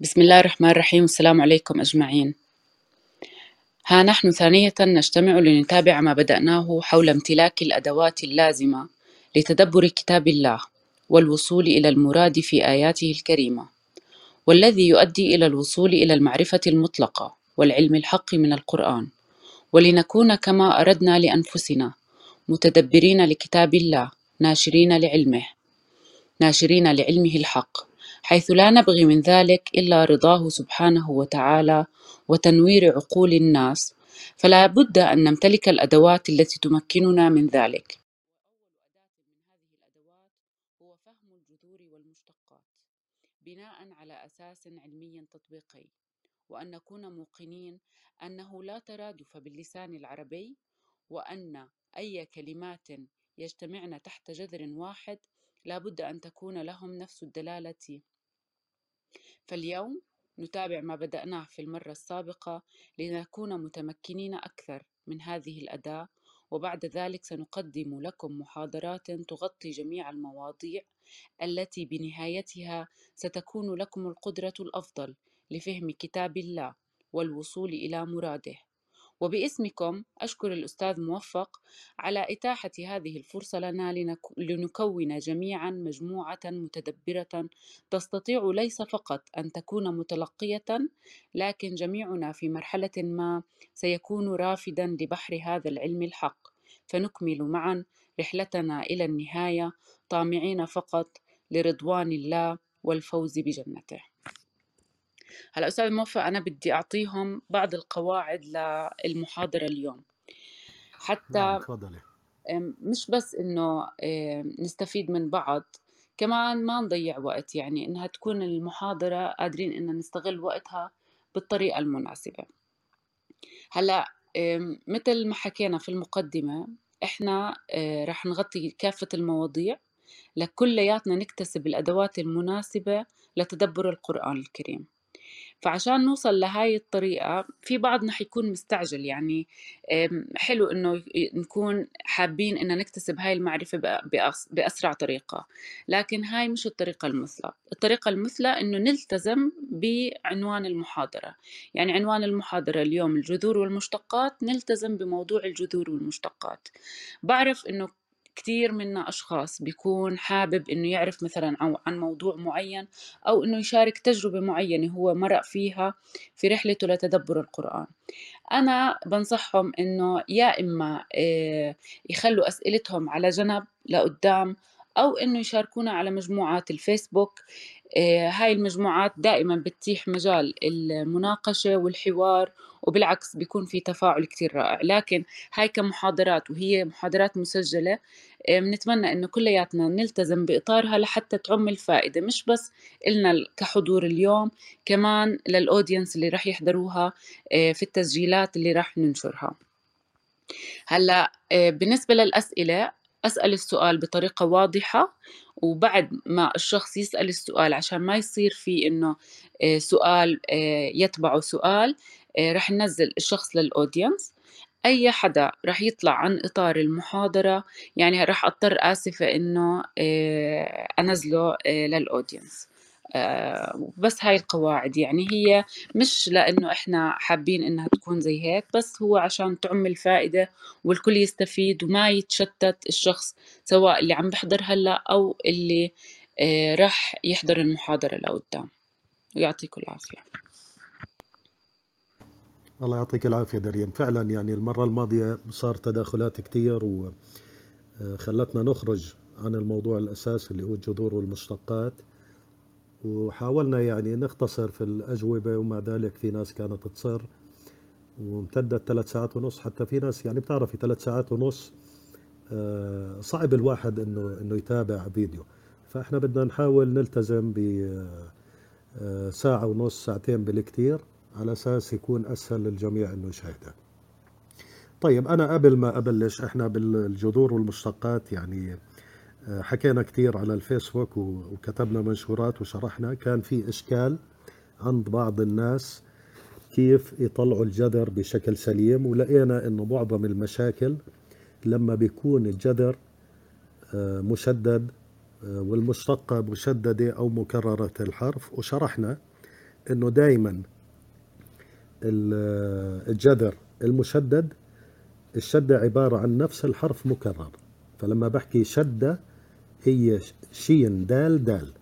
بسم الله الرحمن الرحيم السلام عليكم أجمعين. ها نحن ثانية نجتمع لنتابع ما بدأناه حول امتلاك الأدوات اللازمة لتدبر كتاب الله والوصول إلى المراد في آياته الكريمة والذي يؤدي إلى الوصول إلى المعرفة المطلقة والعلم الحق من القرآن. ولنكون كما أردنا لأنفسنا متدبرين لكتاب الله ناشرين لعلمه ناشرين لعلمه الحق. حيث لا نبغي من ذلك إلا رضاه سبحانه وتعالى وتنوير عقول الناس فلا بد أن نمتلك الأدوات التي تمكننا من ذلك. بناء على أساس علمي تطبيقي وأن نكون موقنين أنه لا ترادف باللسان العربي وأن أي كلمات يجتمعن تحت جذر واحد لا بد أن تكون لهم نفس الدلالة فاليوم نتابع ما بدأناه في المرة السابقة لنكون متمكنين أكثر من هذه الأداة وبعد ذلك سنقدم لكم محاضرات تغطي جميع المواضيع التي بنهايتها ستكون لكم القدرة الأفضل لفهم كتاب الله والوصول إلى مراده. وباسمكم أشكر الأستاذ موفق على إتاحة هذه الفرصة لنا لنكون جميعا مجموعة متدبرة تستطيع ليس فقط أن تكون متلقية لكن جميعنا في مرحلة ما سيكون رافدا لبحر هذا العلم الحق. فنكمل معا رحلتنا إلى النهاية طامعين فقط لرضوان الله والفوز بجنته. هلا أستاذ موفق أنا بدي أعطيهم بعض القواعد للمحاضرة اليوم. حتى نعم تفضلي. مش بس إنه نستفيد من بعض كمان ما نضيع وقت يعني إنها تكون المحاضرة قادرين ان نستغل وقتها بالطريقة المناسبة. هلا مثل ما حكينا في المقدمة إحنا رح نغطي كافة المواضيع لكلياتنا نكتسب الأدوات المناسبة لتدبر القرآن الكريم. فعشان نوصل لهاي الطريقة في بعضنا حيكون مستعجل يعني حلو إنه نكون حابين إن نكتسب هاي المعرفة بأسرع طريقة لكن هاي مش الطريقة المثلى. الطريقة المثلى إنه نلتزم بعنوان المحاضرة. يعني عنوان المحاضرة اليوم الجذور والمشتقات نلتزم بموضوع الجذور والمشتقات. بعرف إنه كتير منا أشخاص بيكون حابب إنه يعرف مثلا عن موضوع معين أو إنه يشارك تجربة معينة هو مرق فيها في رحلته لتدبر القرآن. أنا بنصحهم إنه يا إما آه، يخلوا أسئلتهم على جنب لقدام أو إنه يشاركونا على مجموعات الفيسبوك. آه، هاي المجموعات دائما بتتيح مجال المناقشة والحوار وبالعكس بيكون في تفاعل كتير رائع. لكن هاي كمحاضرات وهي محاضرات مسجلة آه، بنتمنى إنه كلياتنا نلتزم بإطارها لحتى تعم الفائدة. مش بس إلنا كحضور اليوم كمان للأودينس اللي راح يحضروها آه، في التسجيلات اللي راح ننشرها. هلأ بالنسبة للأسئلة أسأل السؤال بطريقة واضحة وبعد ما الشخص يسأل السؤال عشان ما يصير في إنه آه، سؤال آه، يتبعه سؤال آه، رح ننزل الشخص للأودينس أي حدا رح يطلع عن إطار المحاضرة يعني رح أضطر آسفة إنه أنزله للأودينس بس هاي القواعد يعني هي مش لأنه إحنا حابين إنها تكون زي هيك بس هو عشان تعم الفائدة والكل يستفيد وما يتشتت الشخص سواء اللي عم بحضر هلأ أو اللي آه، راح يحضر المحاضرة لقدام. ويعطيكم العافية. الله يعطيك العافية دريم فعلا يعني المرة الماضية صار تداخلات كتير وخلتنا آه، نخرج عن الموضوع الأساسي اللي هو الجذور والمشتقات. وحاولنا يعني نختصر في الأجوبة ومع ذلك في ناس كانت تصر وامتدت ثلاث ساعات ونص حتى في ناس يعني بتعرفي ثلاث ساعات ونص آه، صعب الواحد إنه إنه يتابع فيديو فإحنا بدنا نحاول نلتزم ب آه، ساعة ونص ساعتين بالكثير على أساس يكون أسهل للجميع إنه يشاهدها. طيب أنا قبل ما أبلش إحنا بالجذور والمشتقات يعني حكينا كثير على الفيسبوك وكتبنا منشورات وشرحنا. كان في إشكال عند بعض الناس كيف يطلعوا الجذر بشكل سليم ولقينا إنه معظم المشاكل لما بيكون الجذر آه، مشدد آه، والمشتقة مشددة أو مكررة الحرف. وشرحنا إنه دائما الجذر المشدد الشدة عبارة عن نفس الحرف مكرر. فلما بحكي شدة هي شين دال دال.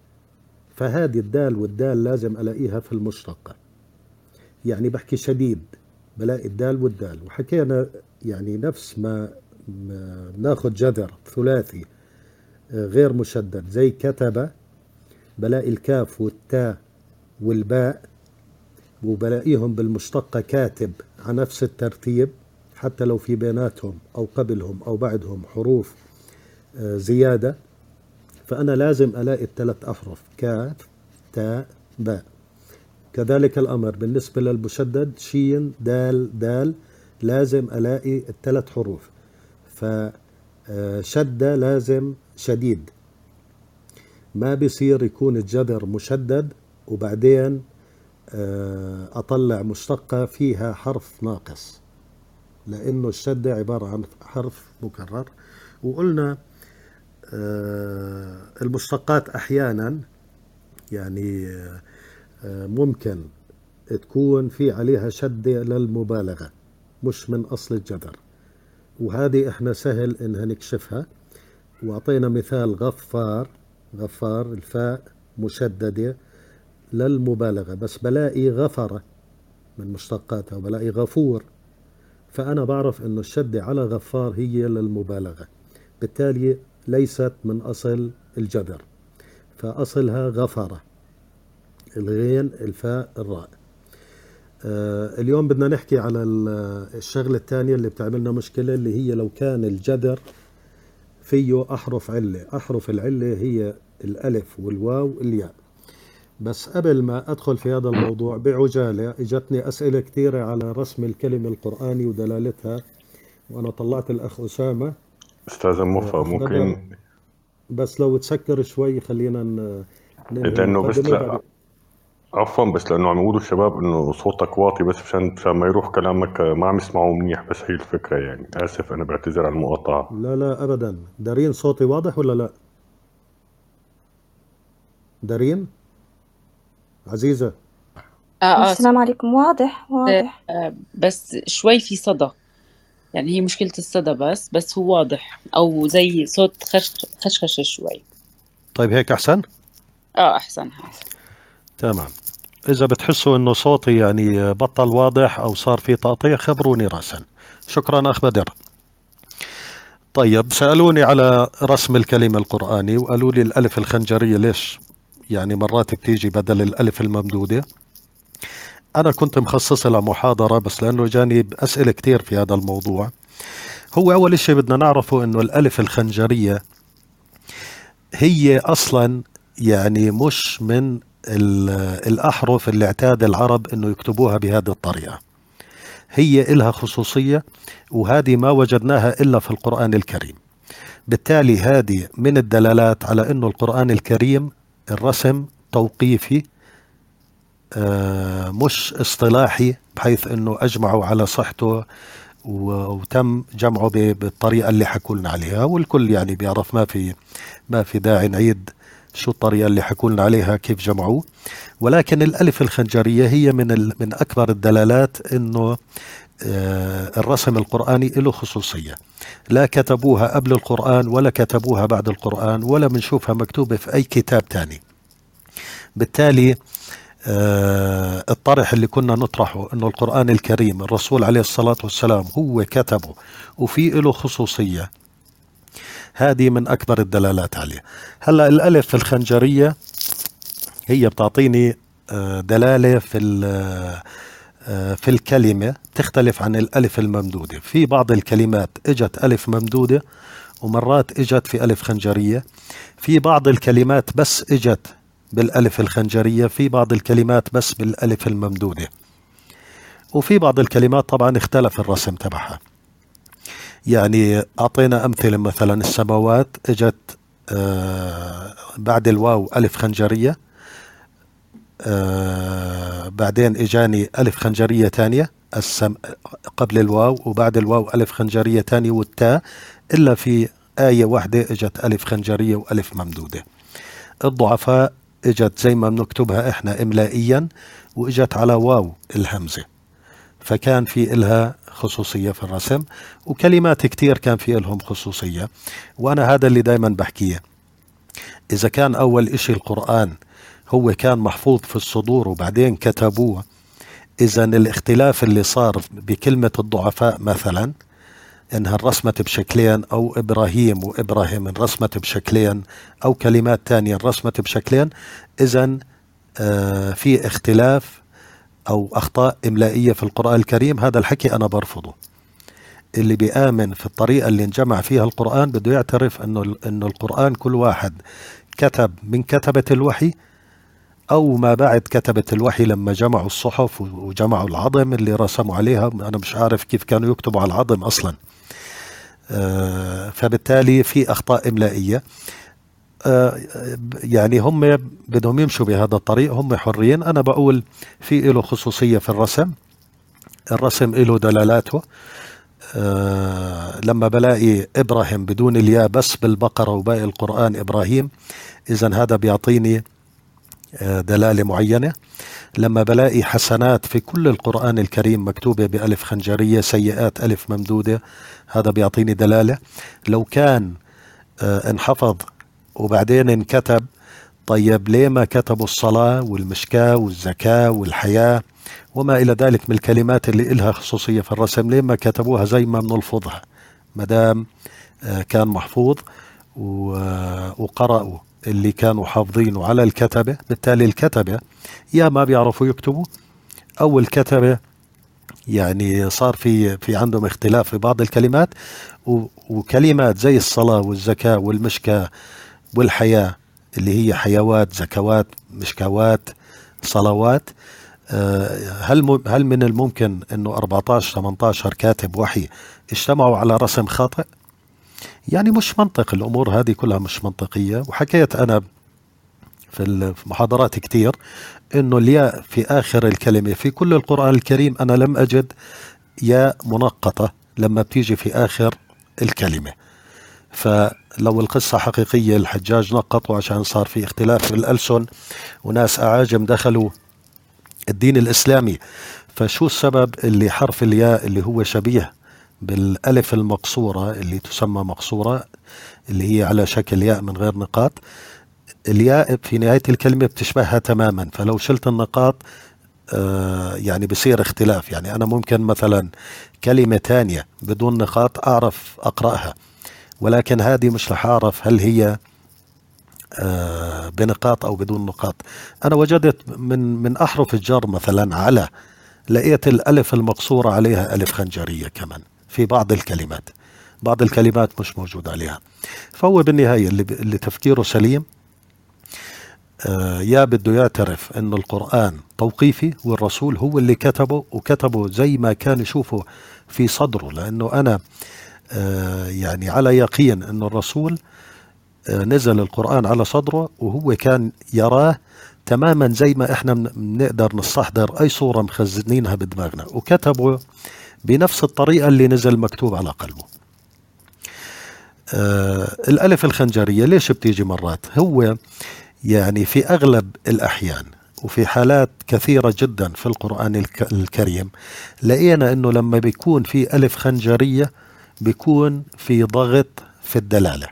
فهذه الدال والدال لازم ألاقيها في المشتقة يعني بحكي شديد بلاقي الدال والدال. وحكينا يعني نفس ما, ناخذ جذر ثلاثي غير مشدد. زي كتب بلاقي الكاف والتاء والباء وبلاقيهم بالمشتقة كاتب على نفس الترتيب حتى لو في بيناتهم أو قبلهم أو بعدهم حروف آه، زيادة. فأنا لازم ألاقي الثلاث أحرف كاف تاء باء كذلك الأمر بالنسبة للمشدد شين دال دال لازم ألاقي الثلاث حروف. فشدة لازم شديد. ما بيصير يكون الجذر مشدد وبعدين آه، أطلع مشتقة فيها حرف ناقص لأنه الشدة عبارة عن حرف مكرر. وقلنا آه، المشتقات أحيانا يعني آه، ممكن تكون في عليها شدة للمبالغة مش من أصل الجذر وهذه إحنا سهل إنها نكشفها. وأعطينا مثال غفار غفار الفاء مشددة للمبالغة بس بلاقي غفرة من مشتقاتها وبلاقي غفور. فأنا بعرف أنه الشدة على غفار هي للمبالغة. بالتالي ليست من أصل الجذر فأصلها غفرة الغين الفاء الراء. آه اليوم بدنا نحكي على الشغلة الثانية اللي بتعملنا مشكلة اللي هي لو كان الجذر فيه أحرف علة أحرف العلة هي الألف والواو الياء. بس قبل ما أدخل في هذا الموضوع بعجالة إجتني أسئلة كثيرة على رسم الكلمة القرآني ودلالتها وأنا طلعت الأخ أسامة. أستاذ موفق ممكن بس لو تسكر شوي خلينا لأنه بس لا. عفوا بس لأنه عم يقولوا الشباب إنه صوتك واطي بس مشان مشان ما يروح كلامك ما عم يسمعوا منيح بس هي الفكرة يعني. آسف أنا بعتذر عن المقاطعة. لا لا أبدا. دارين صوتي واضح ولا لا؟ دارين؟ عزيزة. آه آه السلام عليكم. واضح واضح. آه بس شوي في صدى. يعني هي مشكلة الصدى بس بس هو واضح. أو زي صوت خش خشخشة شوي. طيب هيك أحسن؟ آه أحسن. أحسن تمام. إذا بتحسوا إنه صوتي يعني بطل واضح أو صار في تقطيع خبروني رأسا. شكرا أخ بدر طيب سألوني على رسم الكلمة القرآني وقالوا لي الألف الخنجرية ليش يعني مرات بتيجي بدل الألف الممدودة؟ أنا كنت مخصص لها محاضرة بس لأنه جاني أسئلة كتير في هذا الموضوع. هو أول شيء بدنا نعرفه أنه الألف الخنجرية هي أصلا يعني مش من الأحرف اللي اعتاد العرب أنه يكتبوها بهذه الطريقة. هي إلها خصوصية وهذه ما وجدناها إلا في القرآن الكريم. بالتالي هذه من الدلالات على أنه القرآن الكريم الرسم توقيفي مش اصطلاحي بحيث إنه اجمعوا على صحته وتم جمعه بالطريقة اللي حكوا لنا عليها. والكل يعني بيعرف ما في ما في داعي نعيد شو الطريقة اللي حكوا لنا عليها كيف جمعوه. ولكن الألف الخنجرية هي من من أكبر الدلالات إنه آه، الرسم القرآني له خصوصية. لا كتبوها قبل القرآن ولا كتبوها بعد القرآن ولا بنشوفها مكتوبة في أي كتاب تاني. بالتالي آه الطرح اللي كنا نطرحه إنه القرآن الكريم الرسول عليه الصلاة والسلام هو كتبه وفي له خصوصية. هذه من أكبر الدلالات عليه. هلأ الألف الخنجرية هي بتعطيني آه دلالة في آه، في الكلمة تختلف عن الألف الممدودة. في بعض الكلمات إجت ألف ممدودة ومرات إجت في ألف خنجرية. في بعض الكلمات بس إجت بالألف الخنجرية في بعض الكلمات بس بالألف الممدودة. وفي بعض الكلمات طبعا اختلف الرسم تبعها. يعني أعطينا أمثلة مثلا السماوات إجت آه بعد الواو ألف خنجرية آه بعدين إجاني ألف خنجرية ثانية السم قبل الواو وبعد الواو ألف خنجرية ثانية والتاء إلا في آية واحدة إجت ألف خنجرية وألف ممدودة. الضعفاء إجت زي ما بنكتبها إحنا املائيا وإجت على واو الهمزة. فكان في إلها خصوصية في الرسم وكلمات كتير كان في لهم خصوصية وأنا هذا اللي دايما بحكيه. إذا كان أول إشي القرآن هو كان محفوظ في الصدور وبعدين كتبوه. إذا الاختلاف اللي صار بكلمة الضعفاء مثلا إنها انرسمت بشكلين أو إبراهيم وإبراهيم انرسمت بشكلين أو كلمات تانية انرسمت بشكلين. إذا آه في اختلاف أو أخطاء إملائية في القرآن الكريم. هذا الحكي أنا برفضه. اللي بيآمن في الطريقة اللي انجمع فيها القرآن بده يعترف أنه, إنه القرآن كل واحد كتب من كتبة الوحي أو ما بعد كتبة الوحي لما جمعوا الصحف وجمعوا العظم اللي رسموا عليها. أنا مش عارف كيف كانوا يكتبوا على العظم أصلا. آه، فبالتالي في أخطاء إملائية. آه، يعني هم بدهم يمشوا بهذا الطريق هم حرين أنا بقول في له خصوصية في الرسم. الرسم له دلالاته. آه لما بلاقي إبراهيم بدون الياء بس بالبقرة وباقي القرآن إبراهيم إذا هذا بيعطيني آه دلالة معينة. لما بلاقي حسنات في كل القرآن الكريم مكتوبة بألف خنجرية سيئات ألف ممدودة هذا بيعطيني دلالة. لو كان آه انحفظ وبعدين انكتب طيب ليه ما كتبوا الصلاة والمشكاة والزكاة والحياة وما إلى ذلك من الكلمات اللي إلها خصوصية في الرسم؟ ليه ما كتبوها زي ما بنلفظها؟ مدام آه، كان محفوظ وقرأوا. اللي كانوا حافظينه على الكتبة بالتالي الكتبة يا ما بيعرفوا يكتبوا أو الكتبة يعني صار في في عندهم اختلاف في بعض الكلمات وكلمات زي الصلاة والزكاة والمشكاة والحياة اللي هي حيوات زكوات مشكوات صلوات آه، هل هل من الممكن إنه 14 18 كاتب وحي اجتمعوا على رسم خاطئ؟ يعني مش منطق الأمور هذه كلها مش منطقية. وحكيت أنا في المحاضرات كثير إنه الياء في آخر الكلمة في كل القرآن الكريم أنا لم أجد ياء منقطة لما بتيجي في آخر الكلمة. فلو القصة حقيقية الحجاج نقطوا عشان صار في اختلاف في الألسن وناس أعاجم دخلوا الدين الإسلامي. فشو السبب اللي حرف الياء اللي هو شبيه بالألف المقصورة اللي تسمى مقصورة اللي هي على شكل ياء من غير نقاط. الياء في نهاية الكلمة بتشبهها تماما فلو شلت النقاط آه يعني بصير اختلاف. يعني أنا ممكن مثلا كلمة ثانية بدون نقاط أعرف أقرأها ولكن هذه مش رح أعرف هل هي آه، بنقاط أو بدون نقاط. أنا وجدت من من أحرف الجر مثلا على لقيت الألف المقصورة عليها ألف خنجرية كمان. في بعض الكلمات. بعض الكلمات مش موجود عليها. فهو بالنهاية اللي, اللي تفكيره سليم آه يا بده يعترف انه القرآن توقيفي والرسول هو اللي كتبه وكتبه زي ما كان يشوفه في صدره. لأنه أنا آه يعني على يقين انه الرسول آه، نزل القرآن على صدره وهو كان يراه تماما زي ما إحنا بنقدر نستحضر أي صورة مخزنينها بدماغنا. وكتبه بنفس الطريقة اللي نزل مكتوب على قلبه. آه الألف الخنجرية ليش بتيجي مرات؟ هو يعني في أغلب الأحيان وفي حالات كثيرة جدا في القرآن الكريم لقينا أنه لما بيكون في ألف خنجرية بيكون في ضغط في الدلالة.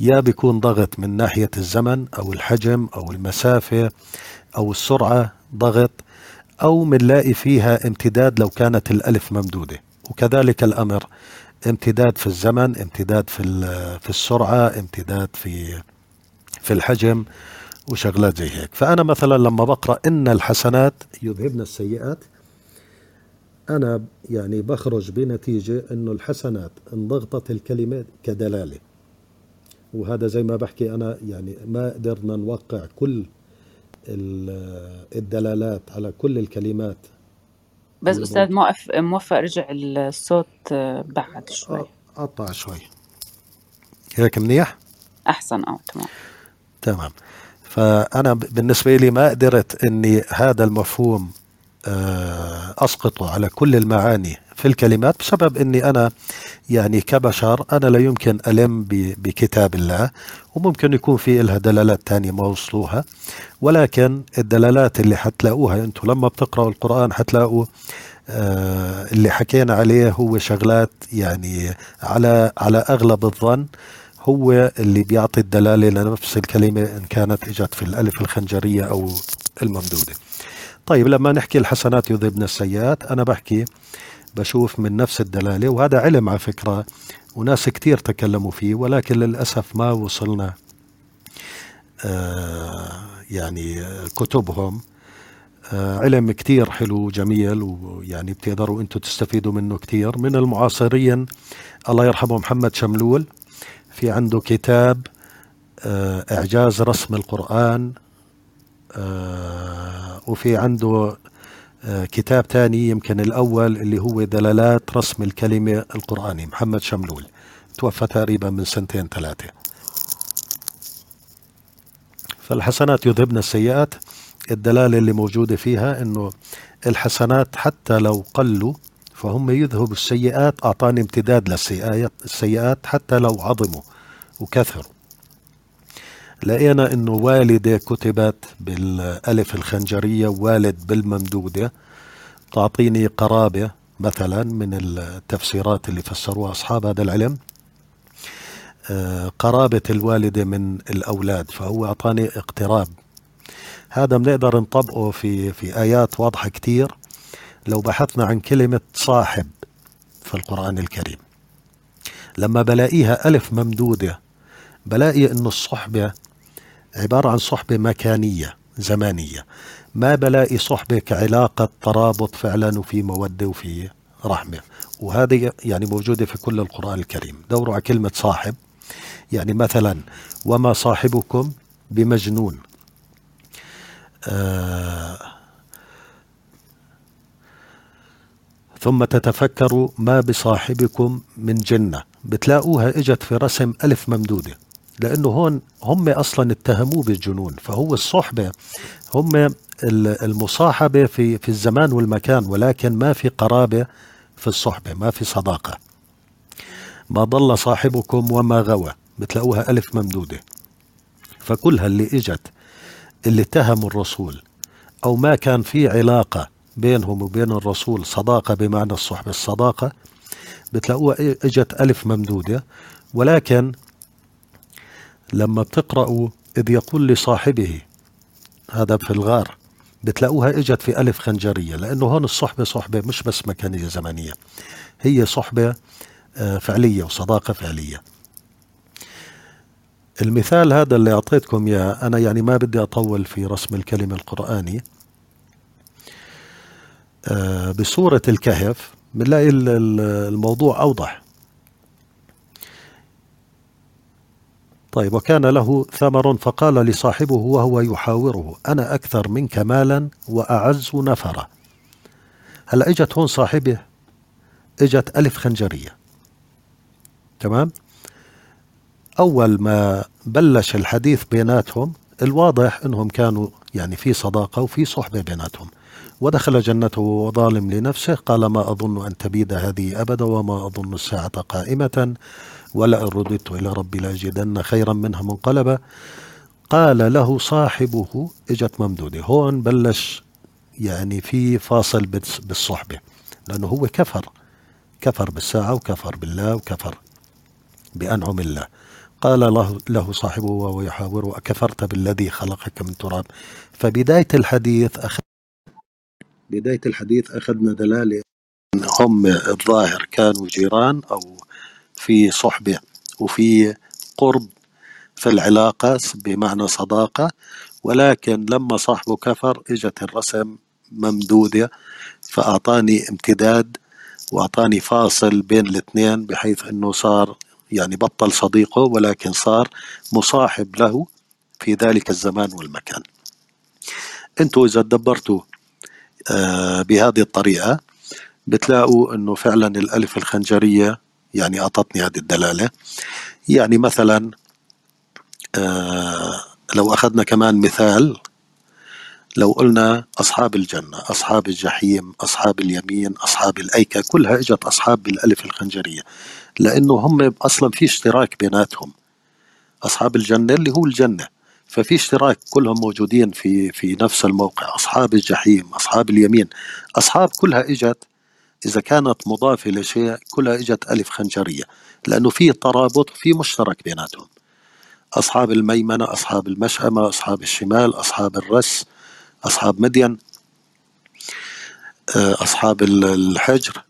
يا بيكون ضغط من ناحية الزمن أو الحجم أو المسافة أو السرعة ضغط أو منلاقي فيها امتداد لو كانت الألف ممدودة. وكذلك الأمر امتداد في الزمن امتداد في في السرعة امتداد في في الحجم وشغلات زي هيك. فأنا مثلا لما بقرأ إن الحسنات يذهبن السيئات أنا يعني بخرج بنتيجة إنه الحسنات انضغطت الكلمة كدلالة. وهذا زي ما بحكي أنا يعني ما قدرنا نوقع كل الدلالات على كل الكلمات. بس أستاذ موقف موفق رجع الصوت بعد شوي. آه، قطع شوي. هيك منيح؟ أحسن أه تمام. تمام. فأنا بالنسبة لي ما قدرت أني هذا المفهوم آه، أسقطه على كل المعاني. في الكلمات بسبب أني أنا يعني كبشر أنا لا يمكن ألم بكتاب الله وممكن يكون في إلها دلالات تانية ما وصلوها ولكن الدلالات اللي حتلاقوها أنتم لما بتقرأوا القرآن حتلاقوا آه اللي حكينا عليه هو شغلات يعني على على أغلب الظن هو اللي بيعطي الدلالة لنفس الكلمة إن كانت إجت في الألف الخنجرية أو الممدودة. طيب لما نحكي الحسنات يذهبن السيئات أنا بحكي بشوف من نفس الدلالة وهذا علم على فكرة وناس كتير تكلموا فيه ولكن للأسف ما وصلنا آه يعني كتبهم. آه علم كتير حلو جميل ويعني بتقدروا أنتم تستفيدوا منه كتير. من المعاصرين الله يرحمه محمد شملول في عنده كتاب آه إعجاز رسم القرآن وفي عنده كتاب تاني يمكن الأول اللي هو دلالات رسم الكلمة القرآني. محمد شملول توفى تقريبا من سنتين ثلاثة. فالحسنات يذهبن السيئات. الدلالة اللي موجودة فيها أنه الحسنات حتى لو قلوا فهم يذهبوا السيئات أعطاني امتداد للسيئات حتى لو عظموا وكثروا. لقينا إنه والدة كتبت بالألف الخنجرية والد بالممدودة تعطيني قرابة مثلا من التفسيرات اللي فسروها أصحاب هذا العلم. آه، قرابة الوالدة من الأولاد فهو أعطاني اقتراب. هذا بنقدر نطبقه في في آيات واضحة كتير. لو بحثنا عن كلمة صاحب في القرآن الكريم لما بلاقيها ألف ممدودة بلاقي أن الصحبة عبارة عن صحبة مكانية زمانية. ما بلاقي صحبة كعلاقة ترابط فعلا وفي مودة وفي رحمة. وهذه يعني موجودة في كل القرآن الكريم. دوروا على كلمة صاحب. يعني مثلا وما صاحبكم بمجنون. آه ثم تتفكروا ما بصاحبكم من جنة. بتلاقوها إجت في رسم ألف ممدودة. لأنه هون هم أصلا اتهموه بالجنون فهو الصحبة هم المصاحبة في, في الزمان والمكان ولكن ما في قرابة في الصحبة ما في صداقة. ما ضل صاحبكم وما غوى بتلاقوها ألف ممدودة. فكلها اللي إجت اللي اتهموا الرسول أو ما كان في علاقة بينهم وبين الرسول صداقة بمعنى الصحبة. الصداقة بتلاقوها إجت ألف ممدودة ولكن لما بتقرأوا إذ يقول لصاحبه هذا في الغار بتلاقوها إجت في ألف خنجرية لأنه هون الصحبة صحبة مش بس مكانية زمنية هي صحبة آه، فعلية وصداقة فعلية. المثال هذا اللي أعطيتكم إياه أنا يعني ما بدي أطول في رسم الكلمة القرآني. آه، بسورة الكهف بنلاقي الموضوع أوضح. طيب وكان له ثمر فقال لصاحبه وهو يحاوره أنا أكثر منك مالا وأعز نفرا هلا إجت هون صاحبه إجت ألف خنجرية. تمام؟ أول ما بلش الحديث بيناتهم الواضح أنهم كانوا يعني في صداقة وفي صحبة بيناتهم. ودخل جنته وظالم لنفسه قال ما أظن أن تبيد هذه أبدا وما أظن الساعة قائمة. ولئن رددت إلى ربي لأجدن خيرا منها منقلبا قال له صاحبه اجت ممدودة هون بلش يعني في فاصل بالصحبة لأنه هو كفر كفر بالساعة وكفر بالله وكفر بأنعم الله. قال له, له صاحبه وهو يحاوره أكفرت بالذي خلقك من تراب. فبداية الحديث أخذ بداية الحديث أخذنا دلالة هم الظاهر كانوا جيران أو في صحبة وفي قرب في العلاقة بمعنى صداقة. ولكن لما صاحبه كفر إجت الرسم ممدودة فأعطاني امتداد وأعطاني فاصل بين الاثنين بحيث أنه صار يعني بطل صديقه ولكن صار مصاحب له في ذلك الزمان والمكان. أنتوا إذا تدبرتوا آه، بهذه الطريقة بتلاقوا أنه فعلا الألف الخنجرية يعني أعطتني هذه الدلالة. يعني مثلا آه لو أخذنا كمان مثال لو قلنا أصحاب الجنة أصحاب الجحيم أصحاب اليمين أصحاب الأيكة كلها إجت أصحاب بالألف الخنجرية. لأنه هم أصلا في اشتراك بيناتهم. أصحاب الجنة اللي هو الجنة. ففي اشتراك كلهم موجودين في في نفس الموقع. أصحاب الجحيم أصحاب اليمين. أصحاب كلها إجت إذا كانت مضافة لشيء كلها إجت ألف خنجرية لأنه في ترابط في مشترك بيناتهم. أصحاب الميمنة أصحاب المشأمة أصحاب الشمال أصحاب الرس أصحاب مدين آه، أصحاب الحجر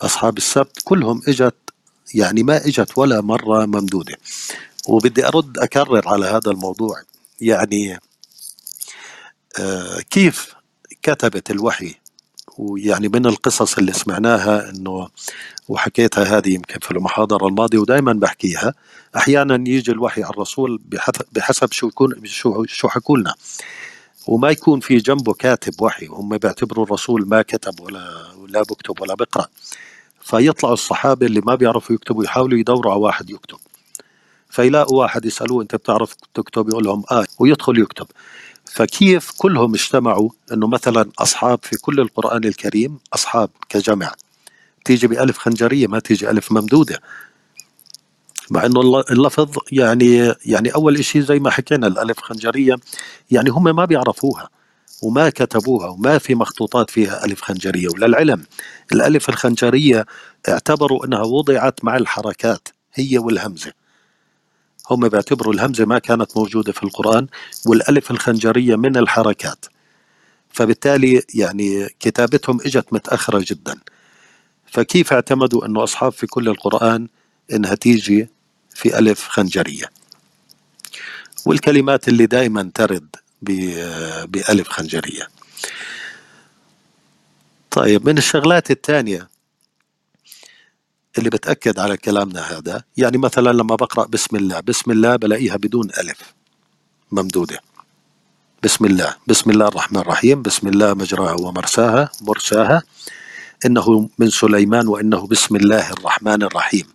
أصحاب السبت كلهم إجت يعني ما إجت ولا مرة ممدودة. وبدي أرد أكرر على هذا الموضوع. يعني آه، كيف كتبت الوحي؟ ويعني من القصص اللي سمعناها إنه وحكيتها هذه يمكن في المحاضرة الماضية ودائما بحكيها. أحيانا يجي الوحي على الرسول بحسب شو يكون شو شو حكوا لنا. وما يكون في جنبه كاتب وحي هم بيعتبروا الرسول ما كتب ولا ولا بكتب ولا بقرأ. فيطلعوا الصحابة اللي ما بيعرفوا يكتبوا يحاولوا يدوروا على واحد يكتب. فيلاقوا واحد يسألوه أنت بتعرف تكتب؟ يقول لهم آه ويدخل يكتب. فكيف كلهم اجتمعوا إنه مثلا أصحاب في كل القرآن الكريم أصحاب كجمع؟ تيجي بألف خنجرية ما تيجي ألف ممدودة. مع إنه اللفظ يعني يعني أول شيء زي ما حكينا الألف خنجرية يعني هم ما بيعرفوها وما كتبوها وما في مخطوطات فيها ألف خنجرية. وللعلم الألف الخنجرية اعتبروا إنها وضعت مع الحركات هي والهمزة. هم بيعتبروا الهمزة ما كانت موجودة في القرآن والألف الخنجرية من الحركات. فبالتالي يعني كتابتهم إجت متأخرة جدا. فكيف اعتمدوا أنه أصحاب في كل القرآن إنها تيجي في ألف خنجرية؟ والكلمات اللي دائما ترد بألف خنجرية. طيب من الشغلات الثانية اللي بتأكد على كلامنا هذا. يعني مثلا لما بقرأ بسم الله بسم الله بلاقيها بدون ألف ممدودة. بسم الله بسم الله الرحمن الرحيم بسم الله مجراها ومرساها مرساها إنه من سليمان وإنه بسم الله الرحمن الرحيم.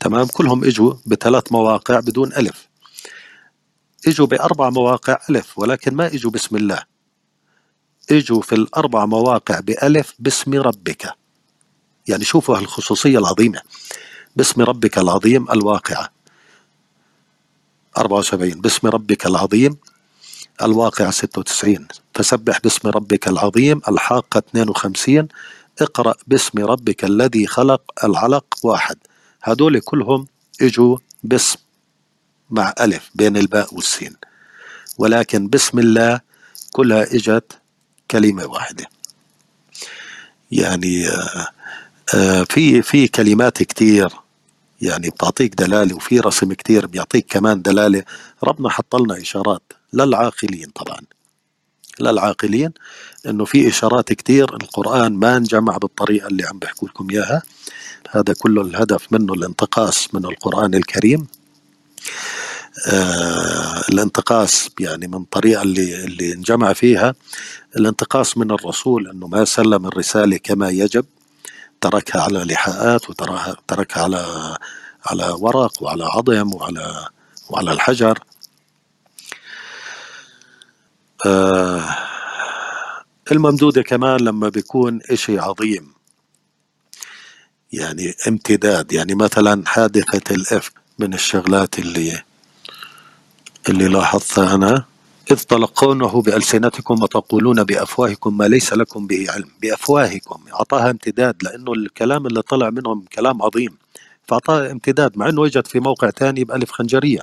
تمام؟ كلهم إجوا بثلاث مواقع بدون ألف. إجوا بأربع مواقع ألف ولكن ما إجوا بسم الله. إجوا في الأربع مواقع بألف باسم ربك. يعني شوفوا هالخصوصية العظيمة. باسم ربك العظيم الواقعة. 74 باسم ربك العظيم الواقع 96 فسبح باسم ربك العظيم الحاقة 52 اقرأ باسم ربك الذي خلق العلق واحد. هدول كلهم إجوا باسم مع ألف بين الباء والسين. ولكن بسم الله كلها إجت كلمة واحدة. يعني آه، في في كلمات كتير يعني بتعطيك دلالة وفي رسم كتير بيعطيك كمان دلالة. ربنا حط لنا إشارات للعاقلين طبعا. للعاقلين إنه في إشارات كتير القرآن ما انجمع بالطريقة اللي عم بحكوا لكم إياها. هذا كله الهدف منه الانتقاص من القرآن الكريم. آه الانتقاص يعني من الطريقة اللي, اللي انجمع فيها. الانتقاص من الرسول أنه ما سلم الرسالة كما يجب. تركها على لحاءات وتركها على على ورق وعلى عظم وعلى وعلى الحجر. آه الممدودة كمان لما بيكون إشي عظيم. يعني امتداد يعني مثلا حادثة الإفك من الشغلات اللي اللي لاحظتها أنا. إذ تلقونه بألسنتكم وتقولون بأفواهكم ما ليس لكم به علم. بأفواهكم. أعطاها امتداد لأنه الكلام اللي طلع منهم كلام عظيم. فأعطاها امتداد مع أنه وجد في موقع ثاني بألف خنجرية.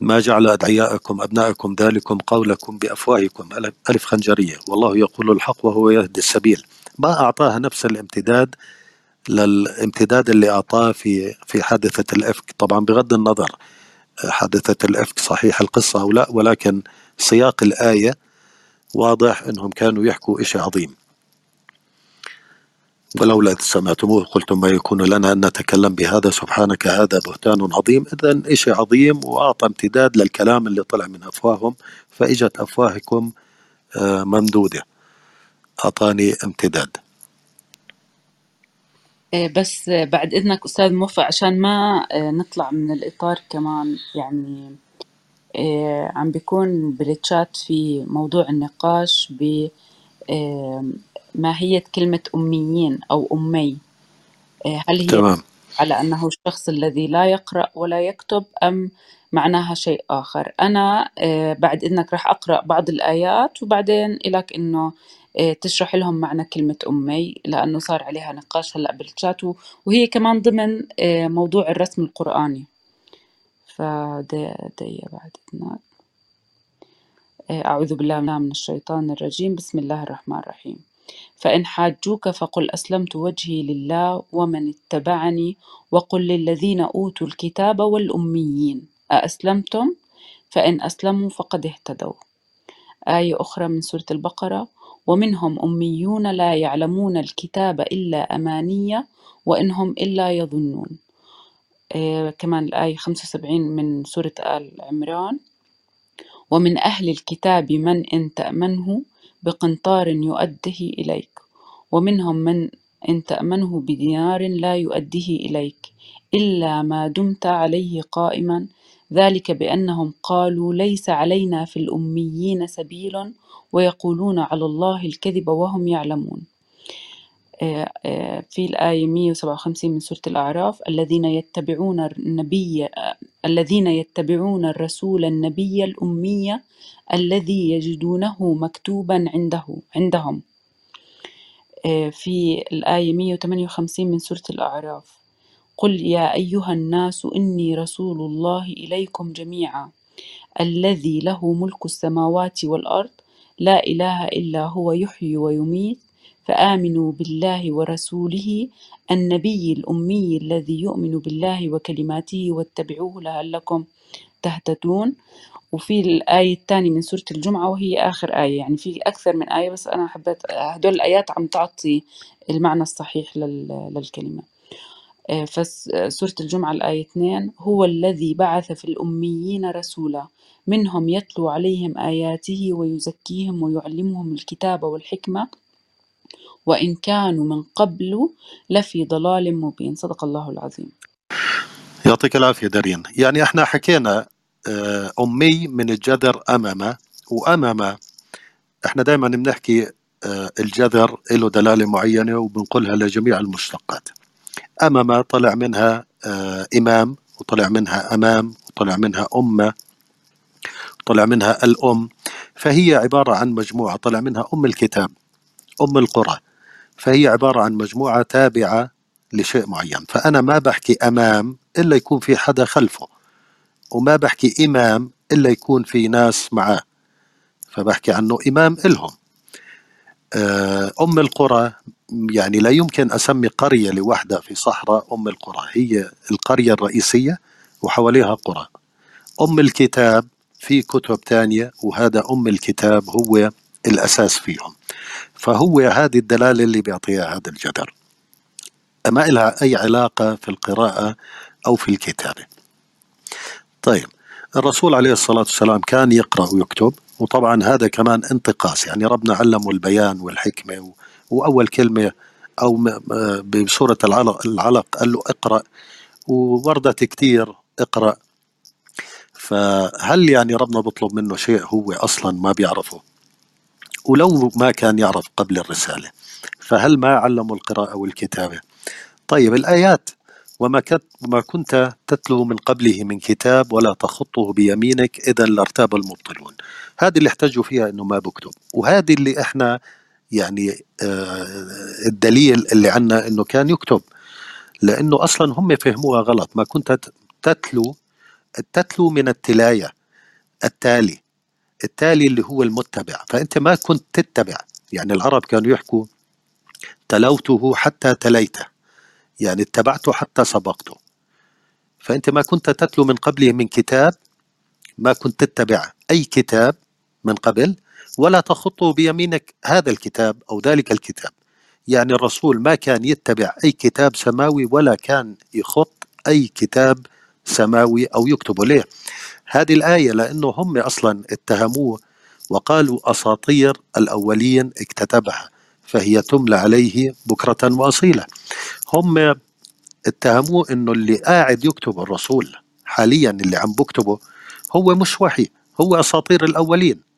ما جعل أدعياءكم أبناءكم ذلكم قولكم بأفواهكم. ألف خنجرية. والله يقول الحق وهو يهدي السبيل. ما أعطاها نفس الامتداد للامتداد اللي أعطاه في في حادثة الإفك. طبعا بغض النظر. حادثة الإفك صحيح القصة أو لا ولكن سياق الآية واضح أنهم كانوا يحكوا إشي عظيم. ولولا إذ سمعتموه قلتم ما يكون لنا أن نتكلم بهذا سبحانك هذا بهتان عظيم. إذا إشي عظيم وأعطى امتداد للكلام اللي طلع من أفواههم فإجت أفواهكم آه، ممدودة. أعطاني امتداد. بس بعد إذنك أستاذ موفق عشان ما آه، نطلع من الإطار كمان يعني آه، عم بيكون بالتشات في موضوع النقاش ب ماهية كلمة أميين أو أمي؟ هل هي تمام. على أنه الشخص الذي لا يقرأ ولا يكتب أم معناها شيء آخر؟ أنا بعد إذنك راح أقرأ بعض الآيات وبعدين إلك إنه تشرح لهم معنى كلمة أمي لأنه صار عليها نقاش هلأ بالشات وهي كمان ضمن موضوع الرسم القرآني. فدي بعد إذنك أعوذ بالله من الشيطان الرجيم. بسم الله الرحمن الرحيم. فإن حاجوك فقل أسلمت وجهي لله ومن اتبعني وقل للذين أوتوا الكتاب والأميين. أأسلمتم؟ فإن أسلموا فقد اهتدوا. آية أخرى من سورة البقرة. ومنهم أميون لا يعلمون الكتاب إلا أمانية وإنهم إلا يظنون. آه كمان الآية 75 من سورة آل عمران. ومن أهل الكتاب من إن تأمنه بقنطار يؤده إليك. ومنهم من إن تأمنه بدينار لا يؤديه إليك. إلا ما دمت عليه قائما ذلك بأنهم قالوا ليس علينا في الأميين سبيل ويقولون على الله الكذب وهم يعلمون. آه، آه، في الآية 157 من سورة الأعراف الذين يتبعون النبي الذين يتبعون الرسول النبي الأمي الذي يجدونه مكتوبا عنده عندهم. آه، في الآية 158 من سورة الأعراف. قل يا أيها الناس إني رسول الله إليكم جميعا الذي له ملك السماوات والأرض لا إله إلا هو يحيي ويميت فآمنوا بالله ورسوله النبي الأمي الذي يؤمن بالله وكلماته واتبعوه لعلكم تهتدون. وفي الآية الثانية من سورة الجمعة وهي آخر آية يعني في أكثر من آية بس أنا حبيت هدول الآيات عم تعطي المعنى الصحيح للكلمة. فسورة الجمعة الآية 2 هو الذي بعث في الأميين رسولا منهم يتلو عليهم آياته ويزكيهم ويعلمهم الكتاب والحكمة وإن كانوا من قبل لفي ضلال مبين. صدق الله العظيم. يعطيك العافية دارين. يعني إحنا حكينا آه، أمي من الجذر أمامة وأمامة إحنا دائما بنحكي آه، الجذر له دلالة معينة وبنقولها لجميع المشتقات. أمامة طلع منها آه، إمام وطلع منها أمام وطلع منها أمة وطلع منها الأم. فهي عبارة عن مجموعة طلع منها أم الكتاب أم القرى. فهي عبارة عن مجموعة تابعة لشيء معين. فأنا ما بحكي أمام إلا يكون في حدا خلفه وما بحكي إمام إلا يكون في ناس معاه. فبحكي عنه إمام إلهم. آه، أم القرى يعني لا يمكن أسمي قرية لوحدها في صحراء أم القرى. هي القرية الرئيسية وحواليها قرى. أم الكتاب في كتب تانية وهذا أم الكتاب هو الأساس فيهم. فهو هذه الدلالة اللي بيعطيها هذا الجدر. ما لها أي علاقة في القراءة أو في الكتابة. طيب الرسول عليه الصلاة والسلام كان يقرأ ويكتب وطبعا هذا كمان انتقاص. يعني ربنا علمه البيان والحكمة وأول كلمة أو بسورة العلق, العلق قال له اقرأ ووردت كتير اقرأ. فهل يعني ربنا بيطلب منه شيء هو أصلا ما بيعرفه؟ ولو ما كان يعرف قبل الرسالة. فهل ما علموا القراءة والكتابة؟ طيب الآيات وما وما كنت تتلو من قبله من كتاب ولا تخطه بيمينك إذا لارتاب المبطلون. هذه اللي احتجوا فيها إنه ما بكتب. وهذه اللي إحنا يعني آه الدليل اللي عنا إنه كان يكتب. لأنه أصلا هم فهموها غلط. ما كنت تتلو تتلو من التلاية التالي التالي اللي هو المتبع. فأنت ما كنت تتبع. يعني العرب كانوا يحكوا تلوته حتى تليته. يعني اتبعته حتى سبقته. فأنت ما كنت تتلو من قبله من كتاب ما كنت تتبع أي كتاب من قبل ولا تخطه بيمينك هذا الكتاب أو ذلك الكتاب. يعني الرسول ما كان يتبع أي كتاب سماوي ولا كان يخط أي كتاب سماوي أو يكتبه ليه هذه الآية لأنه هم أصلا اتهموه وقالوا أساطير الأولين اكتتبها فهي تملى عليه بكرة وأصيلة. هم اتهموه إنه اللي قاعد يكتب الرسول حاليا اللي عم بكتبه هو مش وحي هو أساطير الأولين.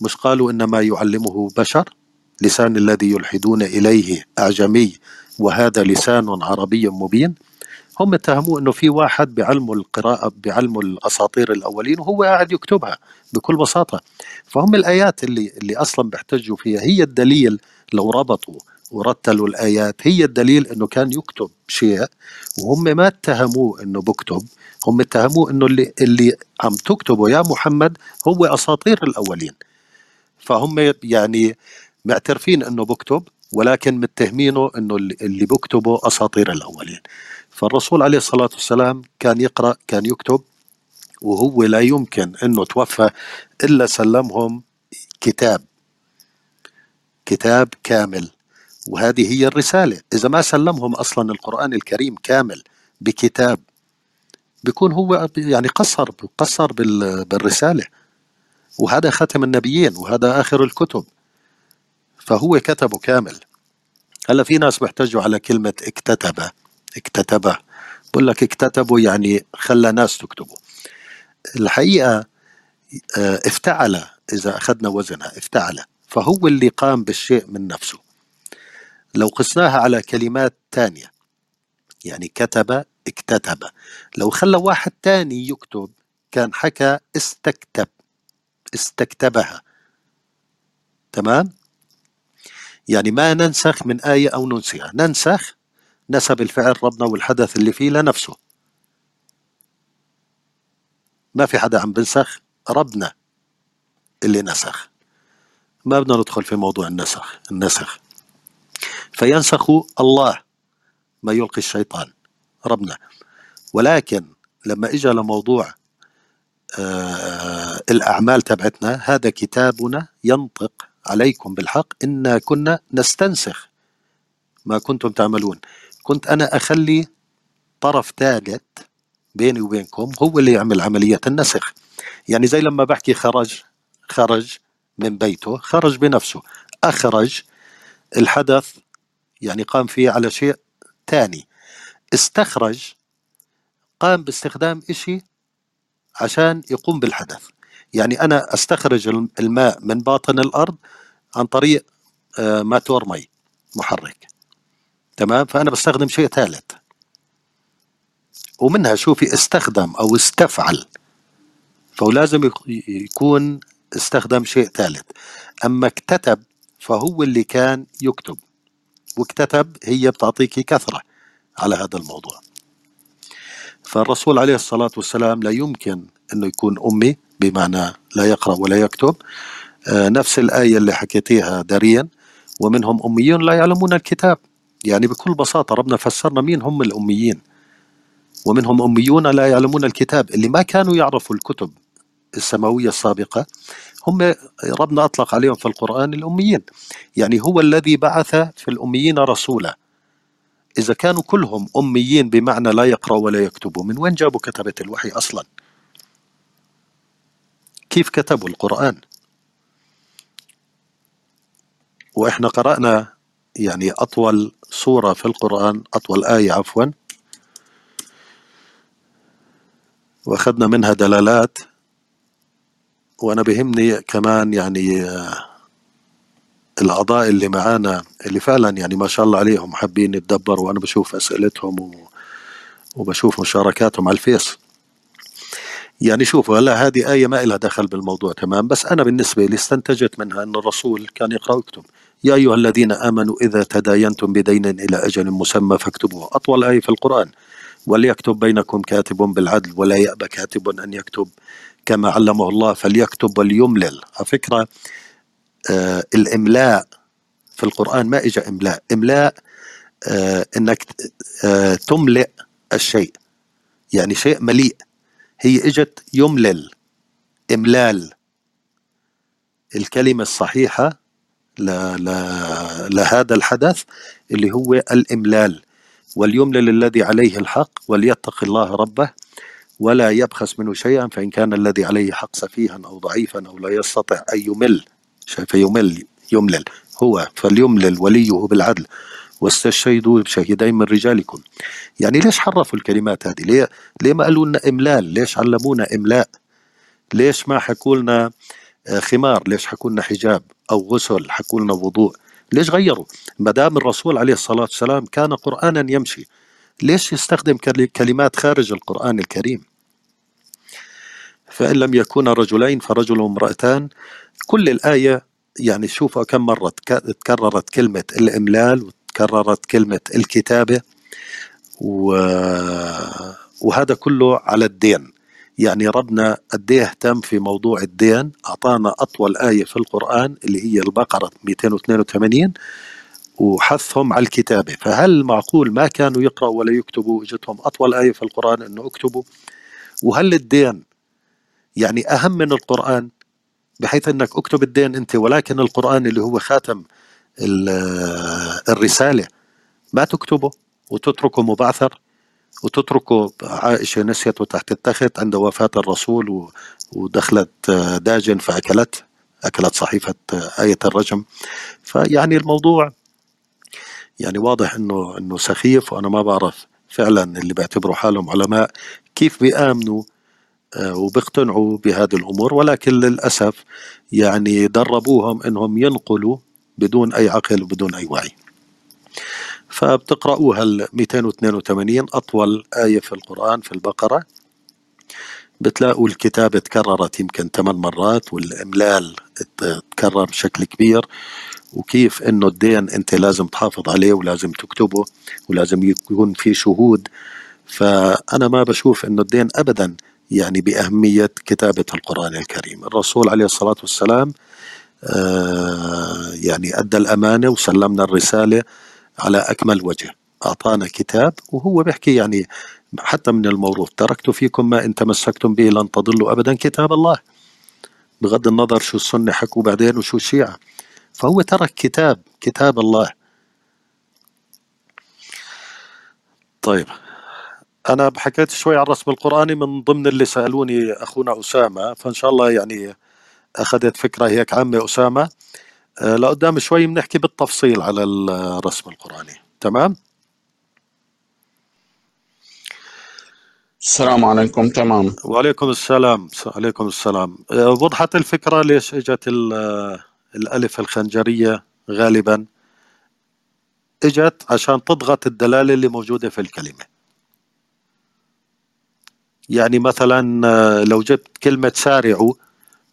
مش قالوا إنما يعلمه بشر؟ لسان الذي يلحدون إليه أعجمي وهذا لسان عربي مبين. هم اتهموه إنه في واحد بعلمه القراءة بعلمه الأساطير الأولين وهو قاعد يكتبها بكل بساطة. فهم الآيات اللي اللي أصلا بيحتجوا فيها هي الدليل لو ربطوا ورتلوا الآيات هي الدليل إنه كان يكتب شيء وهم ما اتهموه إنه بكتب. هم اتهموه إنه اللي اللي عم تكتبه يا محمد هو أساطير الأولين. فهم يعني معترفين إنه بكتب ولكن متهمينه إنه اللي بكتبه أساطير الأولين. فالرسول عليه الصلاة والسلام كان يقرأ كان يكتب وهو لا يمكن إنه توفى إلا سلمهم كتاب كتاب كامل. وهذه هي الرسالة. إذا ما سلمهم أصلا القرآن الكريم كامل بكتاب بيكون هو يعني قصر قصر بالرسالة. وهذا ختم النبيين وهذا آخر الكتب. فهو كتبه كامل. هلا في ناس بيحتجوا على كلمة اكتتب. اكتتبه بقول لك اكتتبوا يعني خلى ناس تكتبوا الحقيقة آه، افتعل إذا أخذنا وزنها افتعل. فهو اللي قام بالشيء من نفسه. لو قسناها على كلمات تانية يعني كتب اكتتب. لو خلى واحد تاني يكتب كان حكى استكتب. استكتبها. تمام؟ يعني ما ننسخ من آية أو ننسيها ننسخ نسب الفعل ربنا والحدث اللي فيه لنفسه. ما في حدا عم بنسخ؟ ربنا اللي نسخ. ما بدنا ندخل في موضوع النسخ النسخ. فينسخ الله ما يلقي الشيطان ربنا. ولكن لما اجى لموضوع الأعمال تبعتنا. هذا كتابنا ينطق عليكم بالحق إنا كنا نستنسخ ما كنتم تعملون. كنت أنا أخلي طرف ثالث بيني وبينكم هو اللي يعمل عملية النسخ. يعني زي لما بحكي خرج خرج من بيته خرج بنفسه أخرج الحدث يعني قام فيه على شيء ثاني. استخرج قام باستخدام إشي عشان يقوم بالحدث. يعني أنا أستخرج الماء من باطن الأرض عن طريق آه، ماتور مي محرك. تمام؟ فأنا بستخدم شيء ثالث. ومنها شوفي استخدم أو استفعل. فهو لازم يكون استخدم شيء ثالث. أما اكتتب فهو اللي كان يكتب. واكتتب هي بتعطيك كثرة على هذا الموضوع. فالرسول عليه الصلاة والسلام لا يمكن أنه يكون أمي بمعنى لا يقرأ ولا يكتب. آه، نفس الآية اللي حكيتيها داريا ومنهم أميون لا يعلمون الكتاب. يعني بكل بساطة ربنا فسرنا مين هم الأميين. ومنهم أميون لا يعلمون الكتاب. اللي ما كانوا يعرفوا الكتب السماوية السابقة هم ربنا أطلق عليهم في القرآن الأميين. يعني هو الذي بعث في الأميين رسولا. إذا كانوا كلهم أميين بمعنى لا يقرأوا ولا يكتبوا من وين جابوا كتبة الوحي أصلا؟ كيف كتبوا القرآن؟ وإحنا قرأنا يعني أطول سورة في القرآن أطول آية عفوا وأخذنا منها دلالات وأنا بهمني كمان يعني الأعضاء اللي معانا اللي فعلا يعني ما شاء الله عليهم حابين يتدبروا وأنا بشوف أسئلتهم وبشوف مشاركاتهم على الفيس. يعني شوفوا هلا هذه آية ما لها دخل بالموضوع تمام؟ بس أنا بالنسبة لي استنتجت منها أن الرسول كان يقرأ ويكتب. يا أيها الذين آمنوا إذا تداينتم بدين إلى أجل مسمى فاكتبوه. أطول آية في القرآن. وليكتب بينكم كاتب بالعدل ولا يأبى كاتب أن يكتب. كما علمه الله فليكتب وليملل. على فكرة آه الإملاء في القرآن ما إجا إملاء. إملاء آه إنك آه تملئ الشيء. يعني شيء مليء. هي إجت يملل إملال. الكلمة الصحيحة ل... ل... لهذا الحدث اللي هو الإملال. وليملل الذي عليه الحق وليتق الله ربه ولا يبخس منه شيئا فإن كان الذي عليه حق سفيها أو ضعيفا أو لا يستطع أن يمل. فيمل يملل. هو فليملل وليه بالعدل. واستشهدوا بشهيدين من رجالكم. يعني ليش حرفوا الكلمات هذه؟ ليه, ليه ما قالوا لنا إملال؟ ليش علمونا إملاء؟ ليش ما حكوا لنا آه، خمار؟ ليش حكوا لنا حجاب أو غسل؟ حكوا لنا وضوء. ليش غيروا؟ ما دام الرسول عليه الصلاة والسلام كان قرانا يمشي ليش يستخدم كلمات خارج القرآن الكريم؟ فإن لم يكونا رجلين فرجل وامرأتان كل الآية يعني شوفوا كم مره تكررت كلمة الإملال وتكررت كلمة الكتابة و... وهذا كله على الدين. يعني ربنا قد إيه اهتم في موضوع الدين أعطانا أطول آية في القرآن اللي هي البقرة 282 وحثهم على الكتابة. فهل معقول ما كانوا يقرأوا ولا يكتبوا؟ اجتهم أطول آية في القرآن إنه اكتبوا. وهل الدين يعني أهم من القرآن بحيث أنك اكتب الدين أنت ولكن القرآن اللي هو خاتم الرسالة ما تكتبه وتتركه مبعثر وتتركه عائشة نسيته تحت التخت عند وفاة الرسول ودخلت داجن فأكلت أكلت صحيفة آية الرجم. فيعني الموضوع يعني واضح انه إنه سخيف وأنا ما بعرف فعلا اللي بيعتبروا حالهم علماء كيف بيآمنوا وبيقتنعوا بهذه الأمور ولكن للأسف يعني دربوهم إنهم ينقلوا بدون أي عقل وبدون أي وعي. فبتقرأوها ال 282 أطول آية في القرآن في البقرة. بتلاقوا الكتابة تكررت يمكن ثمان مرات والإملال تكرر بشكل كبير. وكيف إنه الدين أنت لازم تحافظ عليه ولازم تكتبه ولازم يكون في شهود. فأنا ما بشوف إنه الدين ابدا يعني بأهمية كتابة القرآن الكريم. الرسول عليه الصلاة والسلام آه يعني أدى الأمانة وسلمنا الرسالة على أكمل وجه. أعطانا كتاب وهو بيحكي يعني حتى من الموروث. تركت فيكم ما إن تمسكتم به لن تضلوا أبدا كتاب الله. بغض النظر شو السنة حكوا بعدين وشو الشيعة. فهو ترك كتاب كتاب الله. طيب. أنا حكيت شوي عن الرسم القرآني من ضمن اللي سألوني أخونا أسامة فإن شاء الله يعني أخذت فكرة هيك عامة أسامة. آه، لقدام شوي بنحكي بالتفصيل على الرسم القرآني. تمام؟ السلام عليكم تمام. وعليكم السلام عليكم السلام. آه، وضحت الفكرة ليش إجت الألف الخنجرية غالبا. إجت عشان تضغط الدلالة اللي موجودة في الكلمة. يعني مثلا آه، لو جبت كلمة سارعوا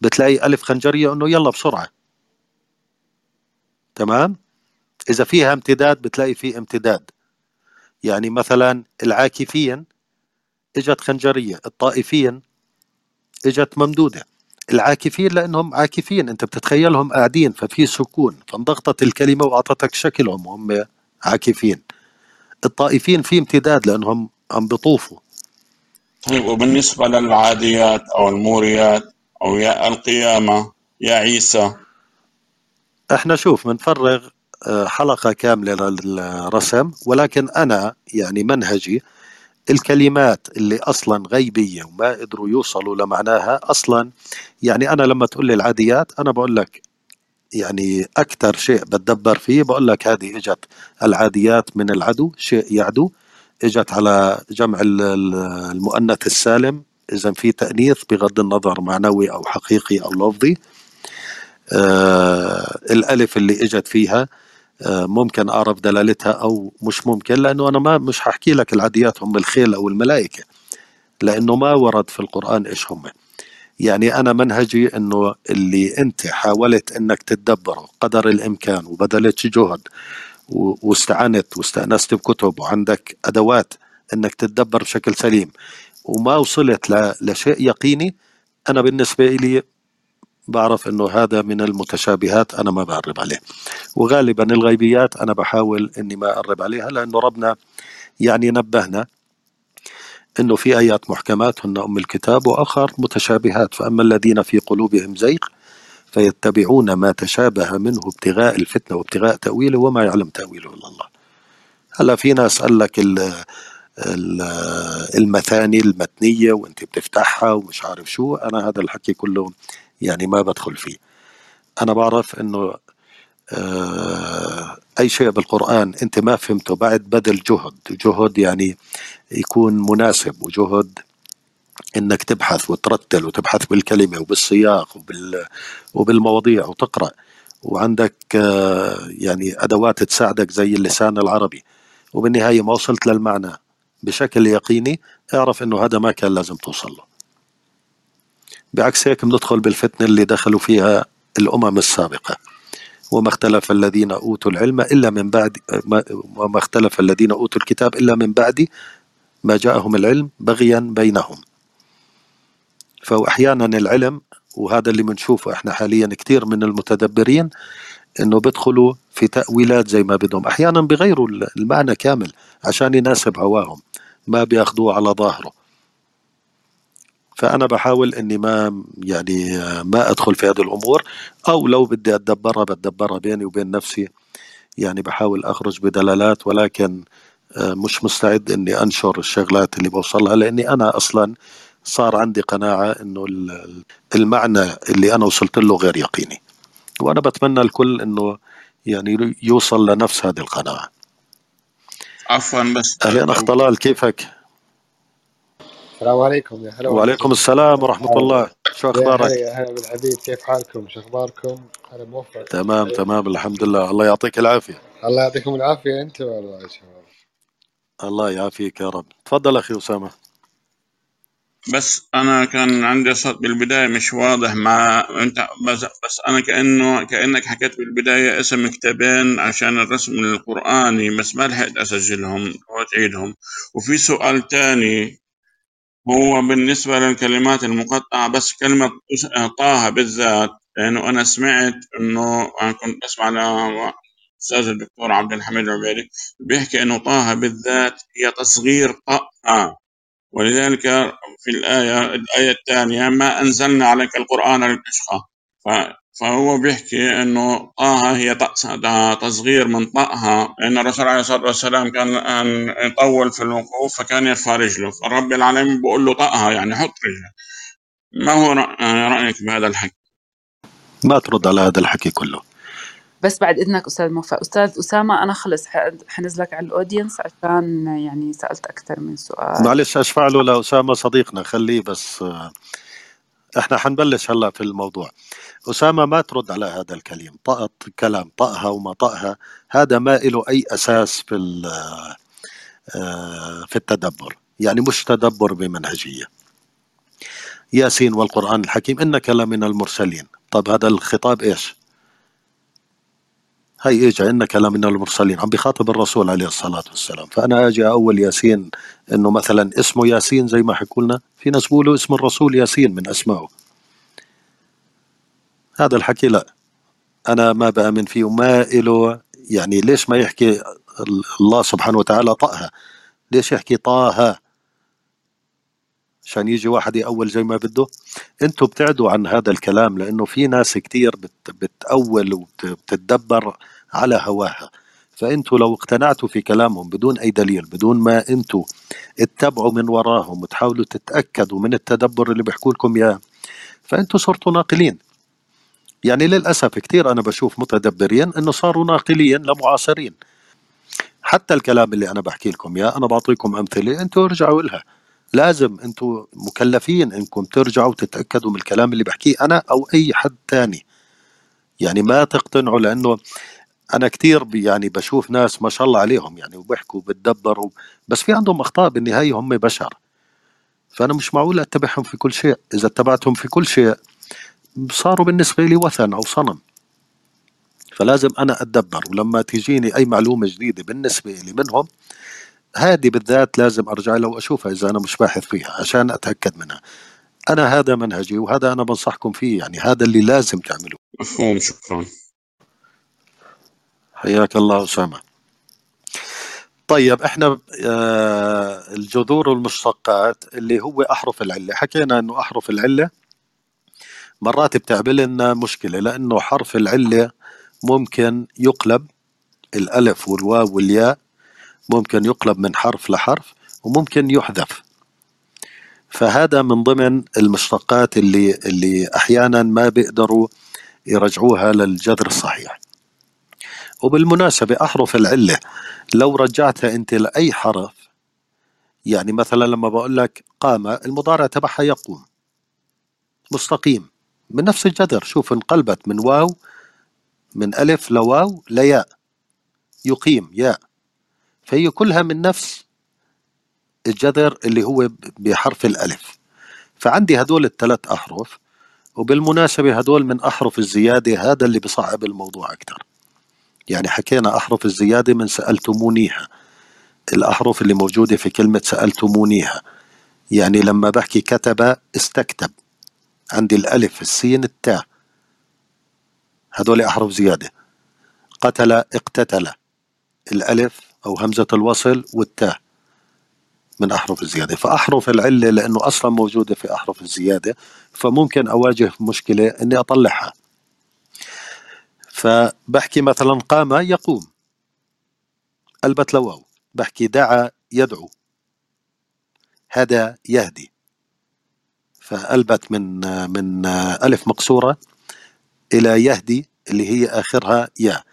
بتلاقي ألف خنجرية أنه يلا بسرعة. تمام؟ إذا فيها امتداد بتلاقي فيه امتداد. يعني مثلا العاكفين إجت خنجرية الطائفين إجت ممدودة. العاكفين لأنهم عاكفين أنت بتتخيلهم قاعدين ففي سكون. فانضغطت الكلمة وأعطتك شكلهم هم عاكفين. الطائفين في امتداد لأنهم عم بيطوفوا طيب وبالنسبة للعاديات أو الموريات أو يا القيامة يا عيسى. إحنا شوف بنفرغ آه، حلقة كاملة للرسم ولكن أنا يعني منهجي الكلمات اللي أصلا غيبية وما قدروا يوصلوا لمعناها أصلا. يعني أنا لما تقول لي العاديات أنا بقول لك يعني أكثر شيء بتدبر فيه بقول لك هذه إجت العاديات من العدو شيء يعدو. إجت على جمع المؤنث السالم. إذا في تأنيث بغض النظر معنوي أو حقيقي أو لفظي. آه الألف اللي إجت فيها آه ممكن أعرف دلالتها أو مش ممكن لأنه أنا ما مش هحكي لك العاديات هم الخيل أو الملائكة لأنه ما ورد في القرآن إيش هم. يعني أنا منهجي إنه اللي أنت حاولت إنك تتدبره قدر الإمكان وبذلت جهد واستعنت واستأنست بكتب وعندك أدوات إنك تتدبر بشكل سليم. وما وصلت لشيء يقيني أنا بالنسبة لي بعرف إنه هذا من المتشابهات أنا ما بقرب عليه. وغالبا الغيبيات أنا بحاول إني ما أقرب عليها لأنه ربنا يعني نبهنا إنه في آيات محكمات هن أم الكتاب وآخر متشابهات. فأما الذين في قلوبهم زيغ فيتبعون ما تشابه منه ابتغاء الفتنة وابتغاء تأويله وما يعلم تأويله إلا الله. هلا في ناس قال لك المثاني المتنية وانت بتفتحها ومش عارف شو أنا هذا الحكي كله يعني ما بدخل فيه. أنا بعرف أنه آه أي شيء بالقرآن أنت ما فهمته بعد بذل جهد. جهد يعني يكون مناسب وجهد إنك تبحث وترتل وتبحث بالكلمة وبالسياق وبال وبالمواضيع وتقرأ. وعندك آه، يعني أدوات تساعدك زي اللسان العربي. وبالنهاية ما وصلت للمعنى بشكل يقيني اعرف إنه هذا ما كان لازم توصل له. بعكس هيك بندخل بالفتنة اللي دخلوا فيها الأمم السابقة. وما اختلف الذين أوتوا العلم إلا من بعد وما اختلف الذين أوتوا الكتاب إلا من بعد ما جاءهم العلم بغيا بينهم. فأحيانا العلم وهذا اللي بنشوفه إحنا حاليا كثير من المتدبرين إنه بيدخلوا في تأويلات زي ما بدهم. أحيانا بغيروا المعنى كامل عشان يناسب هواهم ما بياخذوه على ظاهره. فأنا بحاول إني ما يعني ما أدخل في هذه الأمور أو لو بدي أتدبرها بتدبرها بيني وبين نفسي. يعني بحاول أخرج بدلالات ولكن آه، مش مستعد إني أنشر الشغلات اللي بوصلها لأني أنا أصلا صار عندي قناعة إنه المعنى اللي أنا وصلت له غير يقيني. وأنا بتمنى الكل إنه يعني يوصل لنفس هذه القناعة. عفوا بس. أهلين أخ طلال كيفك؟ السلام عليكم يا هلا وعليكم السلام ورحمة الله. شو أخبارك؟ يا هلا بالحبيب كيف حالكم؟ شو أخباركم؟ هلا موفق. تمام تمام الحمد لله. الله يعطيك العافية. الله يعطيكم العافية أنت والله يا شباب. الله يعافيك يا رب. تفضل أخي أسامة. بس أنا كان عندي صوت بالبداية مش واضح مع أنت بس, بس أنا كأنه كأنك حكيت بالبداية اسم كتابين عشان الرسم القرآني بس ما لحقت أسجلهم وتعيدهم وفي سؤال تاني هو بالنسبة للكلمات المقطعة بس كلمة طه بالذات لأنه أنا سمعت إنه أنا كنت بسمع الاستاذ الدكتور عبد الحميد العبيدي بيحكي إنه طه بالذات هي تصغير طه. ولذلك في الآية الآية الثانية ما أنزلنا عليك القرآن لتشقى. فهو بيحكي إنه طه هي تصغير من طأها لأن الرسول عليه الصلاة والسلام كان يطول في الوقوف فكان يرفع رجله. فرب العالمين بيقول له طأها يعني حط رجله. ما هو رأيك بهذا الحكي؟ ما ترد على هذا الحكي كله. بس بعد إذنك أستاذ موفق. أستاذ أسامة أنا خلص حنزلك على الأودينس عشان يعني سألت أكثر من سؤال. معلش أشفع له لاسامه صديقنا. خليه بس آه، إحنا حنبلش هلأ في الموضوع. أسامة ما ترد على هذا الكلام طأت كلام طأها وما طأها. هذا ما له أي أساس في آه، في التدبر. يعني مش تدبر بمنهجية. ياسين والقرآن الحكيم إنك لمن المرسلين. طب هذا الخطاب إيش؟ هي اجى انك لمن المرسلين. عم بيخاطب الرسول عليه الصلاة والسلام. فأنا أجي أول ياسين إنه مثلا اسمه ياسين زي ما حكوا لنا. في ناس بيقولوا اسم الرسول ياسين من أسمائه. هذا الحكي لا. أنا ما بأمن فيه وما له يعني ليش ما يحكي الله سبحانه وتعالى طأها؟ ليش يحكي طه عشان يجي واحد يأول زي ما بده. أنتوا بتعدوا عن هذا الكلام لأنه في ناس كتير بت بتأول وبتتدبر على هواها. فأنتوا لو اقتنعتوا في كلامهم بدون أي دليل بدون ما أنتوا اتبعوا من وراهم وتحاولوا تتأكدوا من التدبر اللي بيحكوا لكم إياه فأنتوا صرتوا ناقلين. يعني للأسف كثير أنا بشوف متدبرين إنه صاروا ناقلين لمعاصرين حتى الكلام اللي أنا بحكي لكم إياه أنا بعطيكم أمثلة أنتوا ارجعوا لها لازم أنتوا مكلفين إنكم ترجعوا تتأكدوا من الكلام اللي بحكيه أنا أو أي حد تاني. يعني ما تقتنعوا لأنه أنا كثير يعني بشوف ناس ما شاء الله عليهم يعني وبيحكوا وبتدبروا بس في عندهم أخطاء بالنهاية هم بشر. فأنا مش معقول أتبعهم في كل شيء. إذا اتبعتهم في كل شيء صاروا بالنسبة لي وثن أو صنم. فلازم أنا أتدبر. ولما تجيني أي معلومة جديدة بالنسبة لي منهم هذه بالذات لازم أرجع لها وأشوفها إذا أنا مش باحث فيها عشان أتأكد منها. أنا هذا منهجي وهذا أنا بنصحكم فيه يعني هذا اللي لازم تعملوه. مفهوم شكرا. حياك الله أسامة. طيب إحنا آه الجذور والمشتقات اللي هو أحرف العلة. حكينا إنه أحرف العلة مرات بتعمل لنا مشكلة لأنه حرف العلة ممكن يقلب الألف والواو والياء ممكن يقلب من حرف لحرف وممكن يحذف. فهذا من ضمن المشتقات اللي اللي أحيانا ما بيقدروا يرجعوها للجذر الصحيح. وبالمناسبة أحرف العلة لو رجعتها أنت لأي حرف يعني مثلا لما بقول لك قام المضارع تبعها يقوم. مستقيم. من نفس الجذر. شوف انقلبت من واو من ألف لواو لياء. يقيم ياء. فهي كلها من نفس الجذر اللي هو بحرف الألف. فعندي هدول الثلاث أحرف وبالمناسبة هدول من أحرف الزيادة هذا اللي بصعب الموضوع أكثر يعني حكينا أحرف الزيادة من سألتمونيها. الأحرف اللي موجودة في كلمة سألتمونيها. يعني لما بحكي كتب استكتب. عندي الألف السين التاء. هدول أحرف زيادة. قتل اقتتل. الألف أو همزة الوصل والتاء من أحرف الزيادة. فأحرف العلة لأنه أصلا موجودة في أحرف الزيادة. فممكن أواجه مشكلة أني أطلعها. فبحكي مثلا قام يقوم. البت لواو. بحكي دعا يدعو. هدى يهدي. فألبت من من ألف مقصورة إلى يهدي اللي هي آخرها يا.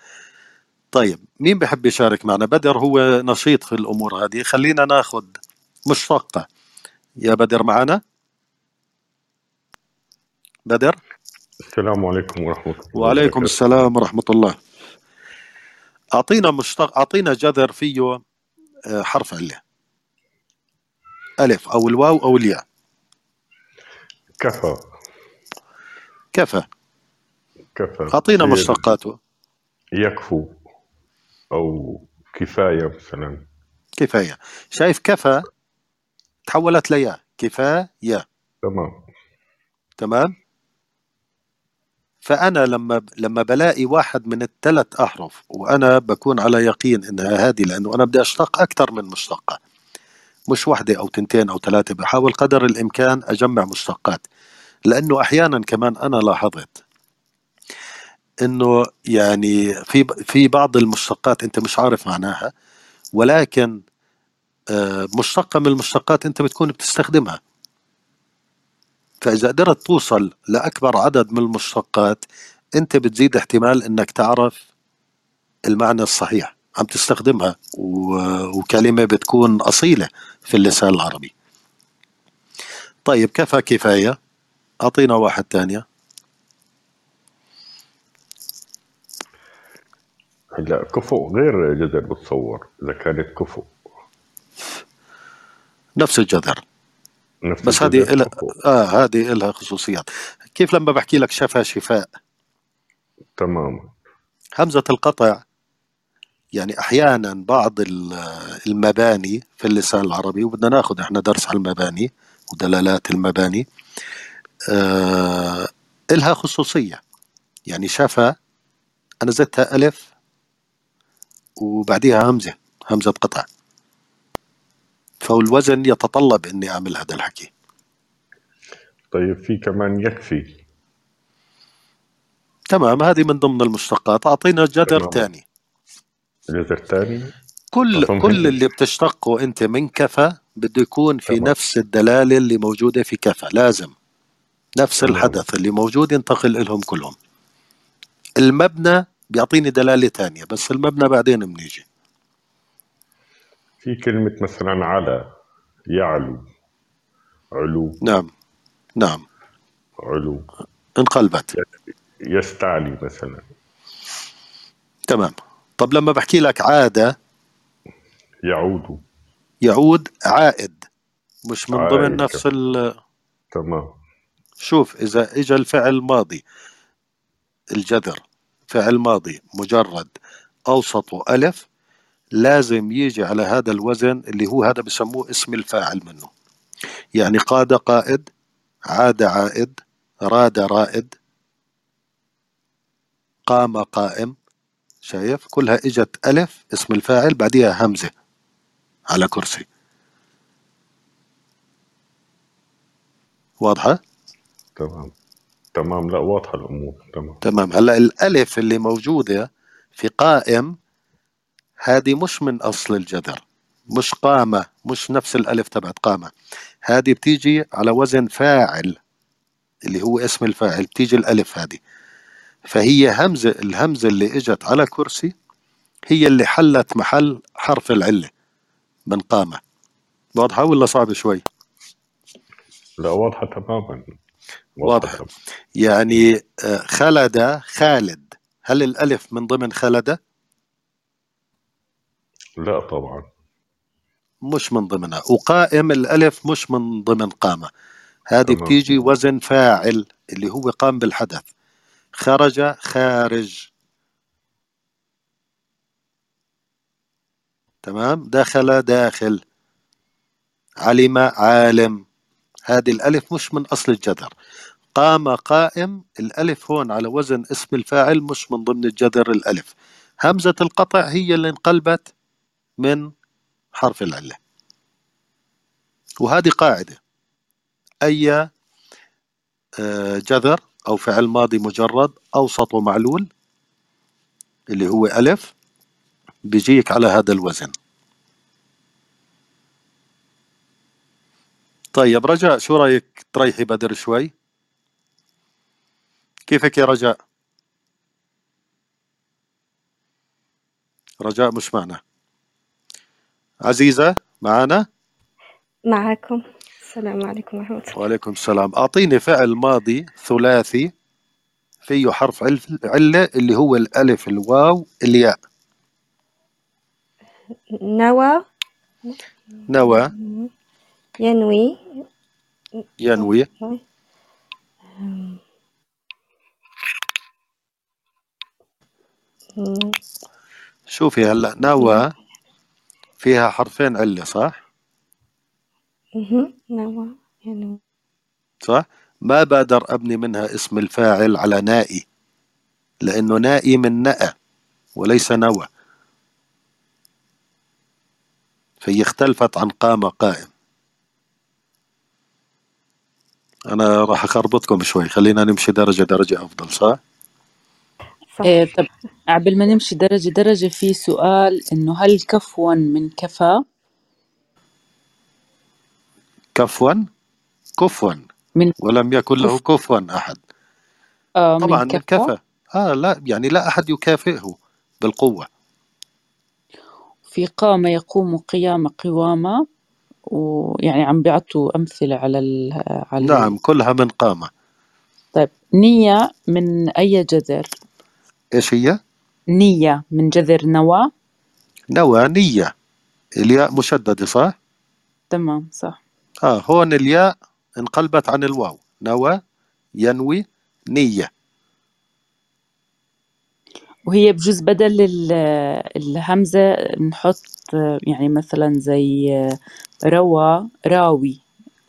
طيب مين بحب يشارك معنا؟ بدر هو نشيط في الأمور هذه. خلينا ناخذ مشتقة يا بدر معنا؟ بدر؟ السلام عليكم ورحمة الله وعليكم السلام ورحمة الله. أعطينا مشتق أعطينا جذر فيه آه، حرف علة ألف أو الواو أو الياء. كفى. كفى. كفى. أعطينا مشتقاته يكفو أو كفاية مثلا. كفاية. شايف كفى؟ تحولت ليا كفاية. تمام. تمام؟ فأنا لما لما بلاقي واحد من الثلاث أحرف وأنا بكون على يقين إنها هذه لأنه أنا بدي أشتق أكثر من مشتقة مش واحدة أو تنتين أو ثلاثة بحاول قدر الإمكان أجمع مشتقات لأنه أحيانا كمان أنا لاحظت إنه يعني في في بعض المشتقات أنت مش عارف معناها ولكن آه، مشتقة من المشتقات أنت بتكون بتستخدمها. فإذا قدرت توصل لأكبر عدد من المشتقات أنت بتزيد احتمال أنك تعرف المعنى الصحيح عم تستخدمها وكلمة بتكون أصيلة في اللسان العربي. طيب كفى كفاية. أعطينا واحد تانية هلا كفؤ غير جذر بتصور إذا كانت كفؤ نفس الجذر بس هذه إلها آه هذه لها خصوصيات. كيف لما بحكي لك شفى شفاء؟ تمام. همزة القطع يعني أحيانا بعض المباني في اللسان العربي وبدنا ناخذ إحنا درس على المباني ودلالات المباني آه إلها خصوصية. يعني شفا أنا زدتها ألف وبعديها همزة همزة قطع. فالوزن يتطلب إني أعمل هذا الحكي. طيب في كمان يكفي. تمام هذه من ضمن المشتقات. أعطينا جذر ثاني جذر ثاني كل كل اللي بتشتقه أنت من كفى بده يكون في تمام. نفس الدلالة اللي موجودة في كفى لازم. نفس تمام. الحدث اللي موجود ينتقل لهم كلهم. المبنى بيعطيني دلالة ثانية بس المبنى بعدين بنيجي. في كلمة مثلا على يعلو علو. نعم نعم. علو. انقلبت. يستعلي مثلا. تمام. طب لما بحكي لك عاد يعود. يعود عائد مش من ضمن نفس ال تمام. شوف إذا إجا الفعل ماضي الجذر فعل ماضي مجرد أوسطه ألف لازم يجي على هذا الوزن اللي هو هذا بسموه اسم الفاعل منه. يعني قاد قائد عاد عائد راد رائد قام قائم. شايف؟ كلها إجت ألف اسم الفاعل بعديها همزة على كرسي. واضحة؟ تمام. تمام. لا واضحة الأمور. تمام. تمام. هلا الألف اللي موجودة في قائم هذه مش من أصل الجذر مش قامة مش نفس الألف تبعت قامة. هذه بتيجي على وزن فاعل اللي هو اسم الفاعل بتيجي الألف هذه. فهي همزة الهمزة اللي إجت على كرسي هي اللي حلت محل حرف العلة من قامة. واضحة ولا صعبة شوي؟ لا واضحة تماما. واضحة يعني آه، خلد خالد. هل الألف من ضمن خلد؟ لا طبعا. مش من ضمنها. وقائم الألف مش من ضمن قامة. هذه بتيجي وزن فاعل اللي هو قام بالحدث. خرج خارج. تمام؟ دخل داخل. علم عالم. هذه الألف مش من أصل الجذر قام قائم. الألف هون على وزن اسم الفاعل مش من ضمن الجذر الألف. همزة القطع هي اللي انقلبت. من حرف العلة وهذه قاعدة. أي آه، جذر أو فعل ماضي مجرد أوسط معلول اللي هو ألف بيجيك على هذا الوزن. طيب رجاء شو رأيك تريحي بدر شوي؟ كيفك يا رجاء؟ رجاء مش معنا. عزيزة معنا معكم السلام عليكم ورحمة الله. وعليكم السلام. أعطيني فعل ماضي ثلاثي فيه حرف علة اللي هو الألف الواو الياء. نوى. نوى. ينوي. ينوي. شوفي هلا نوى. فيها حرفين علة صح؟ نوى ينوي صح؟ ما بقدر أبني منها اسم الفاعل على نائي لأنه نائي من نأى وليس نوى فهي اختلفت عن قام قائم أنا راح أخربطكم شوي خلينا نمشي درجة درجة أفضل صح؟ صح. إيه طب قبل ما نمشي درجة درجة في سؤال إنه هل كفوا من كفى؟ كفوا كفوا من ولم يكن له كفوا أحد. آه طبعا من كفى آه لا يعني لا أحد يكافئه بالقوة. في قام يقوم قيام قوامة ويعني عم بيعطوا أمثلة على ال على نعم كلها من قامة. طيب نية من أي جذر؟ إيش هي؟ نية من جذر نوى. نوى نية. الياء مشددة صح؟ تمام صح. آه هون الياء انقلبت عن الواو. نوى ينوي نية. وهي بجوز بدل الهمزة نحط يعني مثلا زي روى راوي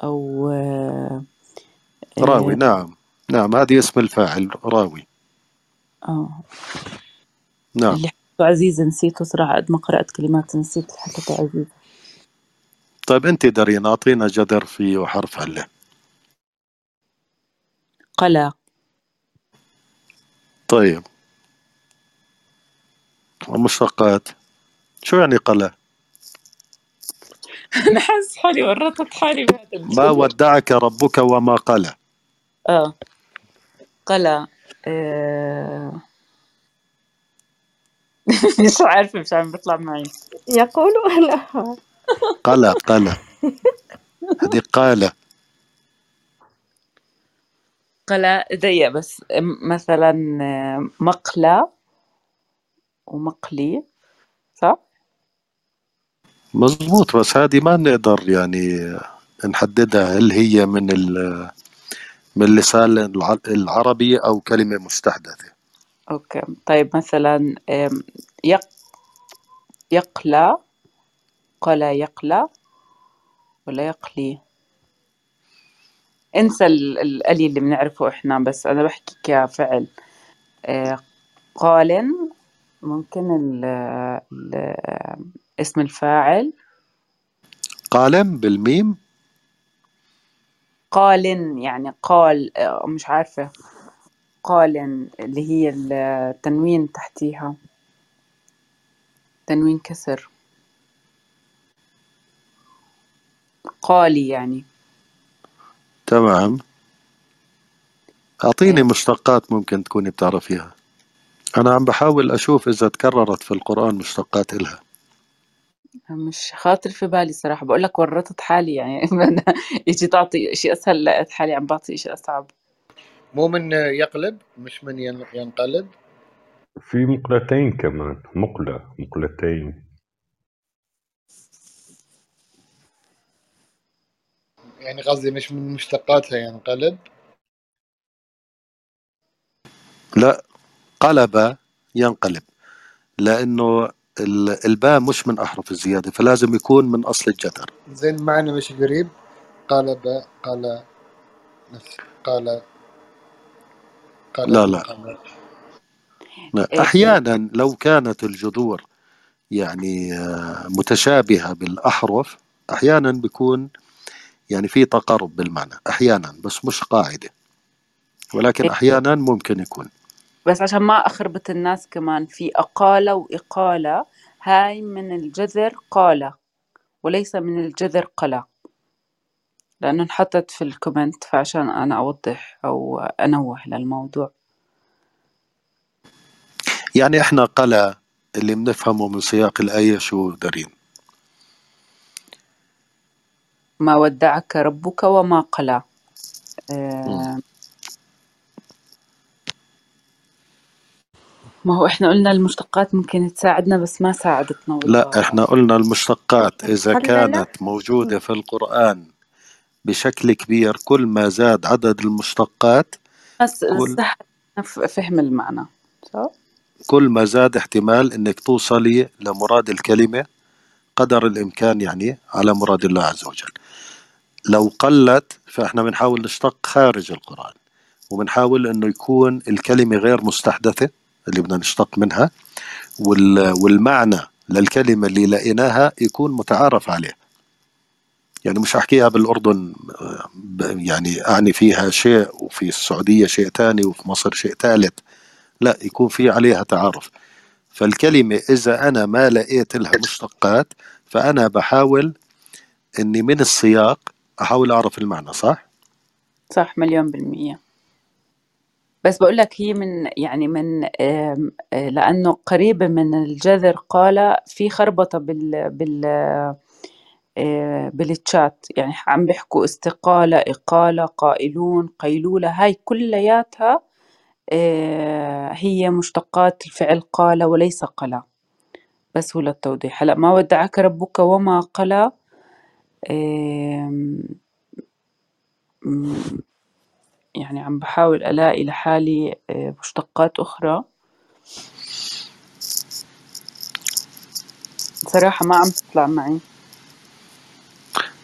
أو راوي نعم. نعم هذه اسم الفاعل راوي. آه. نعم. اللي حكيته عزيزة نسيته صراحة قد ما قرأت كلمات نسيت اللي حكيته عزيزة طيب أنت دارين أعطينا جدر في حرف هلا قلا طيب. ومشتقات. شو يعني قلا؟ أنا حاسس حالي ورطت حالي بهذا ما ودعك ربك وما قلى آه. قلى آه... مش عارفة مش عم بيطلع معي. يقول أنا قلى قلى هذه قالة قلى ضيق بس مثلا مقلى ومقلي صح؟ مزبوط بس هذه ما نقدر يعني نحددها هل هي من من اللسان العربي أو كلمة مستحدثة. أوكي. طيب مثلا يق يقلى قلى يقلى ولا يقلي؟ انسى القلي اللي بنعرفه إحنا بس أنا بحكي كفعل. آه، قال ممكن ال ال اسم الفاعل. قالم بالميم. قال يعني قال مش عارفة قال اللي هي التنوين تحتيها. تنوين كسر. قالي يعني. تمام. أعطيني إيه. مشتقات ممكن تكوني بتعرفيها. أنا عم بحاول أشوف إذا تكررت في القرآن مشتقات إلها. مش خاطر في بالي صراحة بقول لك ورطت حالي يعني. يجي تعطي شيء أسهل لقيت حالي عم بعطي شيء أصعب. مو من يقلب؟ مش من ين- ينقلب؟ في مقلتين كمان مقلة مقلتين. يعني قصدي مش من مشتقاتها ينقلب؟ لا قلب ينقلب لأنه الباء مش من أحرف الزيادة فلازم يكون من أصل الجذر زين معنى مش قريب. قال نفس قال قلب لا لا. قال. لا. إيه، أحيانا لو كانت الجذور يعني آه، متشابهة بالأحرف أحيانا بيكون يعني في تقارب بالمعنى أحيانا بس مش قاعدة. ولكن إيه، أحيانا ممكن يكون. بس عشان ما أخربط الناس كمان في أقالة وإقالة. هاي من الجذر قالة وليس من الجذر قلة. لأنه انحطت في الكومنت فعشان أنا أوضح أو أنوه للموضوع. يعني إحنا قلا اللي بنفهمه من سياق الآية شو دارين. ما ودعك ربك وما قلى. آه، ما هو إحنا قلنا المشتقات ممكن تساعدنا بس ما ساعدتنا لا والله إحنا قلنا المشتقات إذا كانت موجودة في القرآن بشكل كبير كل ما زاد عدد المشتقات بس كل سهل فهم المعنى. صح؟ كل ما زاد احتمال إنك توصلي لمراد الكلمة قدر الإمكان يعني على مراد الله عز وجل. لو قلت فإحنا بنحاول نشتق خارج القرآن وبنحاول إنه يكون الكلمة غير مستحدثة اللي بدنا نشتق منها وال- والمعنى للكلمة اللي لقيناها يكون متعارف عليه. يعني مش أحكيها بالأردن يعني أعني فيها شيء وفي السعودية شيء تاني وفي مصر شيء ثالث لا يكون في عليها تعارف. فالكلمة إذا أنا ما لقيت لها مشتقات فأنا بحاول إني من السياق أحاول أعرف المعنى صح؟ صح مليون بالمية. بس بقول لك هي من يعني من لأنه قريبة من الجذر قال في خربطة بال بال آه، بالتشات. يعني عم بيحكوا استقالة إقالة قائلون قيلولة. هاي كلياتها آه، هي مشتقات الفعل قال وليس قلى بس هو للتوضيح. هلا ما ودعك ربك وما م- يعني عم بحاول ألاقي لحالي آه، مشتقات أخرى. صراحة ما عم تطلع معي.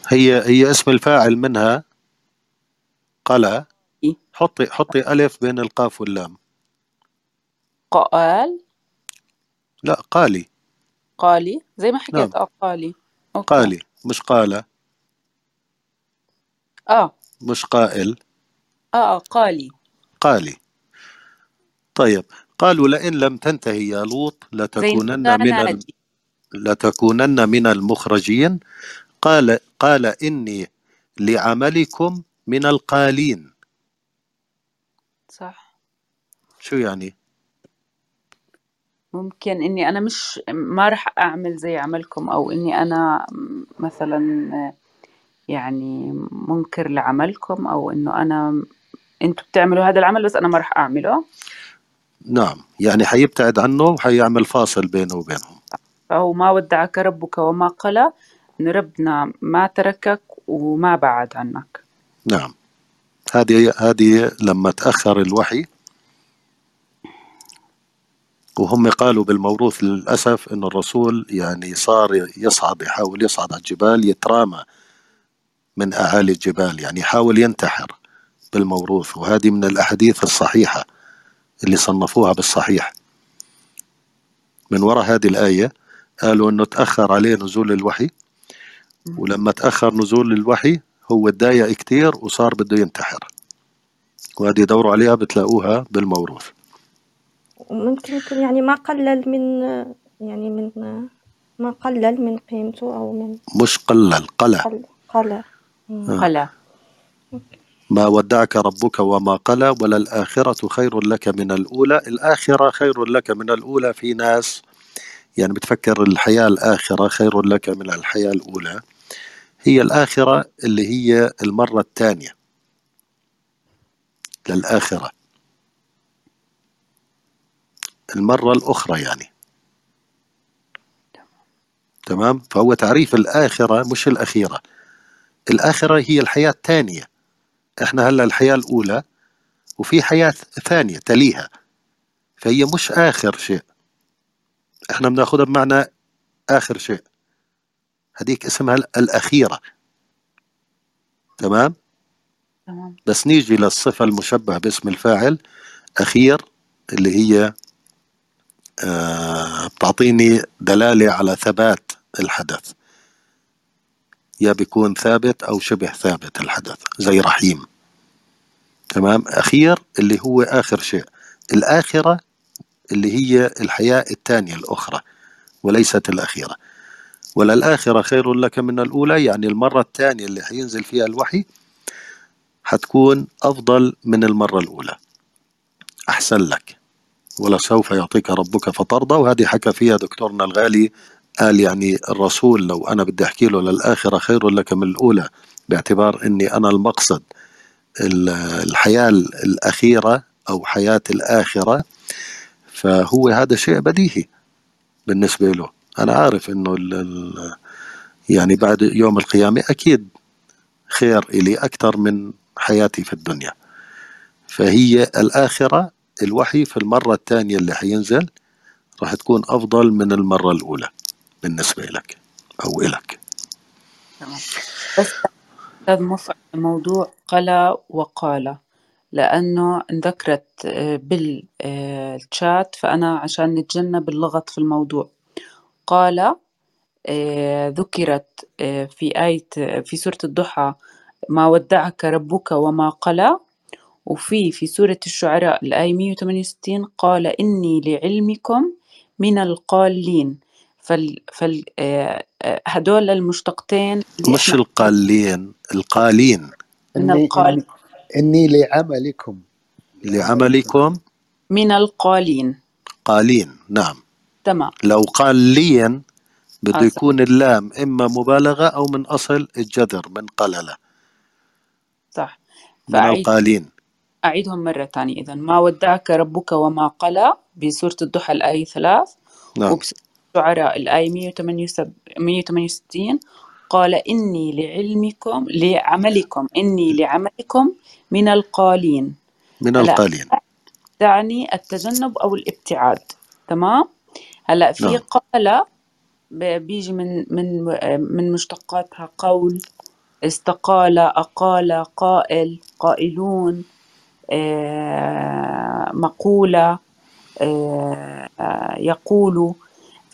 هي هي اسم الفاعل منها قلى إيه؟ حطي حطي ألف بين القاف واللام. قال؟ لا قالي. قالي؟ زي ما نعم. حكيت آه قالي. أوكي. قالي مش قال. آه. مش قائل. آه آه قالي. قالي. طيب قالوا لئن لم تنتهي يا لوط لتكونن من ال... لتكونن من المخرجين. قال قال إني لعملكم من القالين. صح. شو يعني؟ ممكن إني أنا مش ما رح أعمل زي عملكم أو إني أنا مثلا يعني منكر لعملكم أو إنه أنا أنتوا بتعملوا هذا العمل بس أنا ما رح أعمله. نعم يعني حيبتعد عنه وحيعمل فاصل بينه وبينهم. فهو ما ودعك ربك وما قلى إن ربنا ما تركك وما بعد عنك. نعم هذه هذه لما تأخر الوحي وهم قالوا بالموروث للأسف أن الرسول يعني صار يصعد يحاول يصعد على الجبال يترامى من أعالي الجبال يعني يحاول ينتحر. بالموروث وهذه من الأحاديث الصحيحة اللي صنفوها بالصحيح. من وراء هذه الآية قالوا أنه تأخر عليه نزول الوحي ولما تأخر نزول الوحي هو تضايق كتير وصار بده ينتحر. وهذه دوروا عليها بتلاقوها بالموروث. وممكن يكون يعني ما قلل من يعني من ما قلل من قيمته أو من مش قلل قلى قل قلى. قلى ما ودعك ربك وما قلى وللآخرة خير لك من الأولى. الآخرة خير لك من الأولى في ناس. يعني بتفكر الحياة الآخرة خير لك من الحياة الأولى. هي الآخرة اللي هي المرة الثانية. للآخرة. المرة الأخرى يعني. تمام؟ فهو تعريف الآخرة مش الأخيرة. الآخرة هي الحياة الثانية. إحنا هلا الحياة الأولى وفي حياة ثانية تليها فهي مش آخر شيء. إحنا بناخذها بمعنى آخر شيء. هذيك اسمها الأخيرة. تمام؟ تمام. بس نيجي للصفة المشبهة باسم الفاعل أخير اللي هي آه بتعطيني دلالة على ثبات الحدث. يا بيكون ثابت أو شبه ثابت الحدث زي رحيم. تمام؟ أخير اللي هو آخر شيء. الآخرة اللي هي الحياة الثانية الأخرى وليست الأخيرة. وللآخرة خير لك من الأولى يعني المرة الثانية اللي حينزل فيها الوحي حتكون أفضل من المرة الأولى. أحسن لك. ولسوف يعطيك ربك فترضى وهذه حكى فيها دكتورنا الغالي قال يعني الرسول لو أنا بدي أحكي له للآخرة خير لك من الأولى باعتبار أني أنا المقصد الحياة الأخيرة أو حياة الآخرة فهو هذا شيء بديهي بالنسبة له. أنا عارف إنه يعني بعد يوم القيامة أكيد خير إلي أكثر من حياتي في الدنيا. فهي الآخرة الوحي في المرة الثانية اللي حينزل راح تكون أفضل من المرة الأولى. بالنسبة لك أو إلك. تمام. بس أستاذ موضوع قلا وقال لأنه انذكرت آه، بالشات فأنا عشان نتجنب اللغط في الموضوع. قال آه، ذكرت آه، في آية في سورة الضحى ما ودعك ربك وما قلى وفي في سورة الشعراء الآية 168 قال إني لعلمكم من القالين. فال فال هدول المشتقتين مش القالين القالين. من القال إني لعملكم. لعملكم؟ من القالين. قالين نعم. تمام. لو قال لين بده آه، يكون اللام إما مبالغة أو من أصل الجذر من قللة. صح. من القالين أعيدهم مرة ثانية إذا ما ودعك ربك وما قلى بسورة الضحى الآية ثلاث. نعم. وبسورة الشعراء الآية 168 قال إني لعلمكم لعملكم إني لعملكم من القالين. من القالين. تعني التجنب أو الابتعاد. تمام؟ هلا في نعم. قال بيجي من من من مشتقاتها قول استقال أقال قائل قائلون آه، مقولة آه، يقول.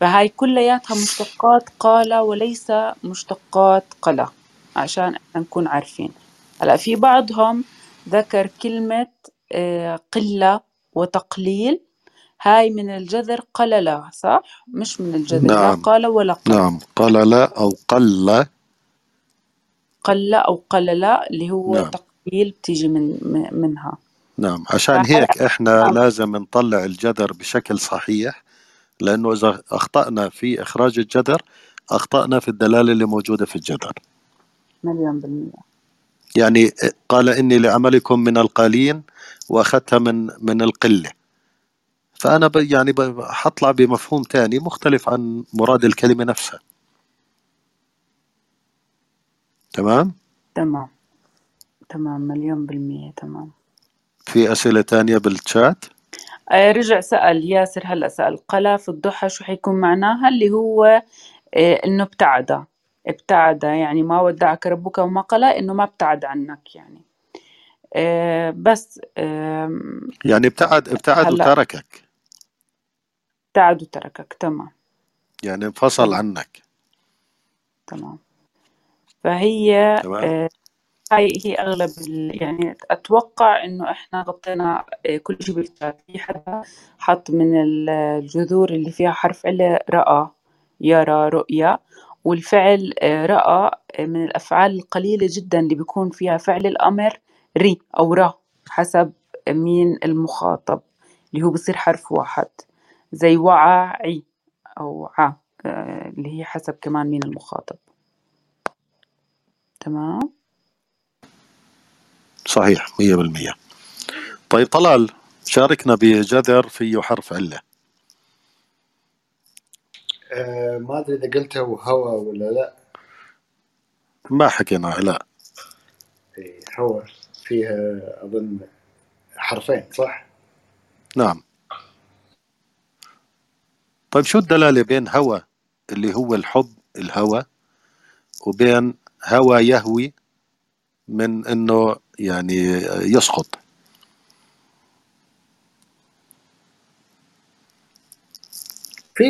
فهاي كلياتها مشتقات قال وليس مشتقات قلى عشان نكون عارفين. هلأ في بعضهم ذكر كلمة آه، قلة وتقليل. هاي من الجذر قلل صح؟ مش من الجذر لا نعم. قال ولا قل نعم قال لا أو قل قل أو قلل اللي هو نعم. تقليل بتيجي من من- منها. نعم عشان هيك إحنا نعم. لازم نطلع الجذر بشكل صحيح. لأنه إذا أخطأنا في إخراج الجذر أخطأنا في الدلالة اللي موجودة في الجذر مليون بالمية. يعني قال إني لعملكم من القالين وأخذتها من من القلة. فأنا ب يعني حطلع بمفهوم تاني مختلف عن مراد الكلمة نفسها. تمام؟ تمام. تمام مليون بالمية تمام. في أسئلة تانية بالشات آه، رجع سأل ياسر هلأ سأل قلا في الضحى شو حيكون معناها؟ اللي هو آه، إنه ابتعد ابتعد يعني ما ودعك ربك وما قلى إنه ما ابتعد عنك يعني. آه، بس آم، يعني ابتعد ابتعد وتركك. ابتعد وتركك تمام. يعني انفصل عنك. تمام. فهي تمام. هاي هي أغلب ال... يعني أتوقع إنه إحنا غطينا آه، كل شيء بالشات في حدا حط من ال- الجذور اللي فيها حرف ال رأى يرى رؤيا. والفعل آه، رأى آه، من الأفعال القليلة جدا اللي بيكون فيها فعل الأمر ري أو را حسب مين المخاطب اللي هو بصير حرف واحد. زي وعى أو ع اللي هي حسب كمان مين المخاطب. تمام؟ صحيح 100% طيب طلال شاركنا بجذر فيه حرف علة آه ما أدري إذا قلته هوا ولا لا. ما حكينا علاء إيه، هوا فيها أظن حرفين صح؟ نعم. طيب شو الدلالة بين هوى اللي هو الحب الهوى وبين هوى يهوي من إنه يعني يسقط. في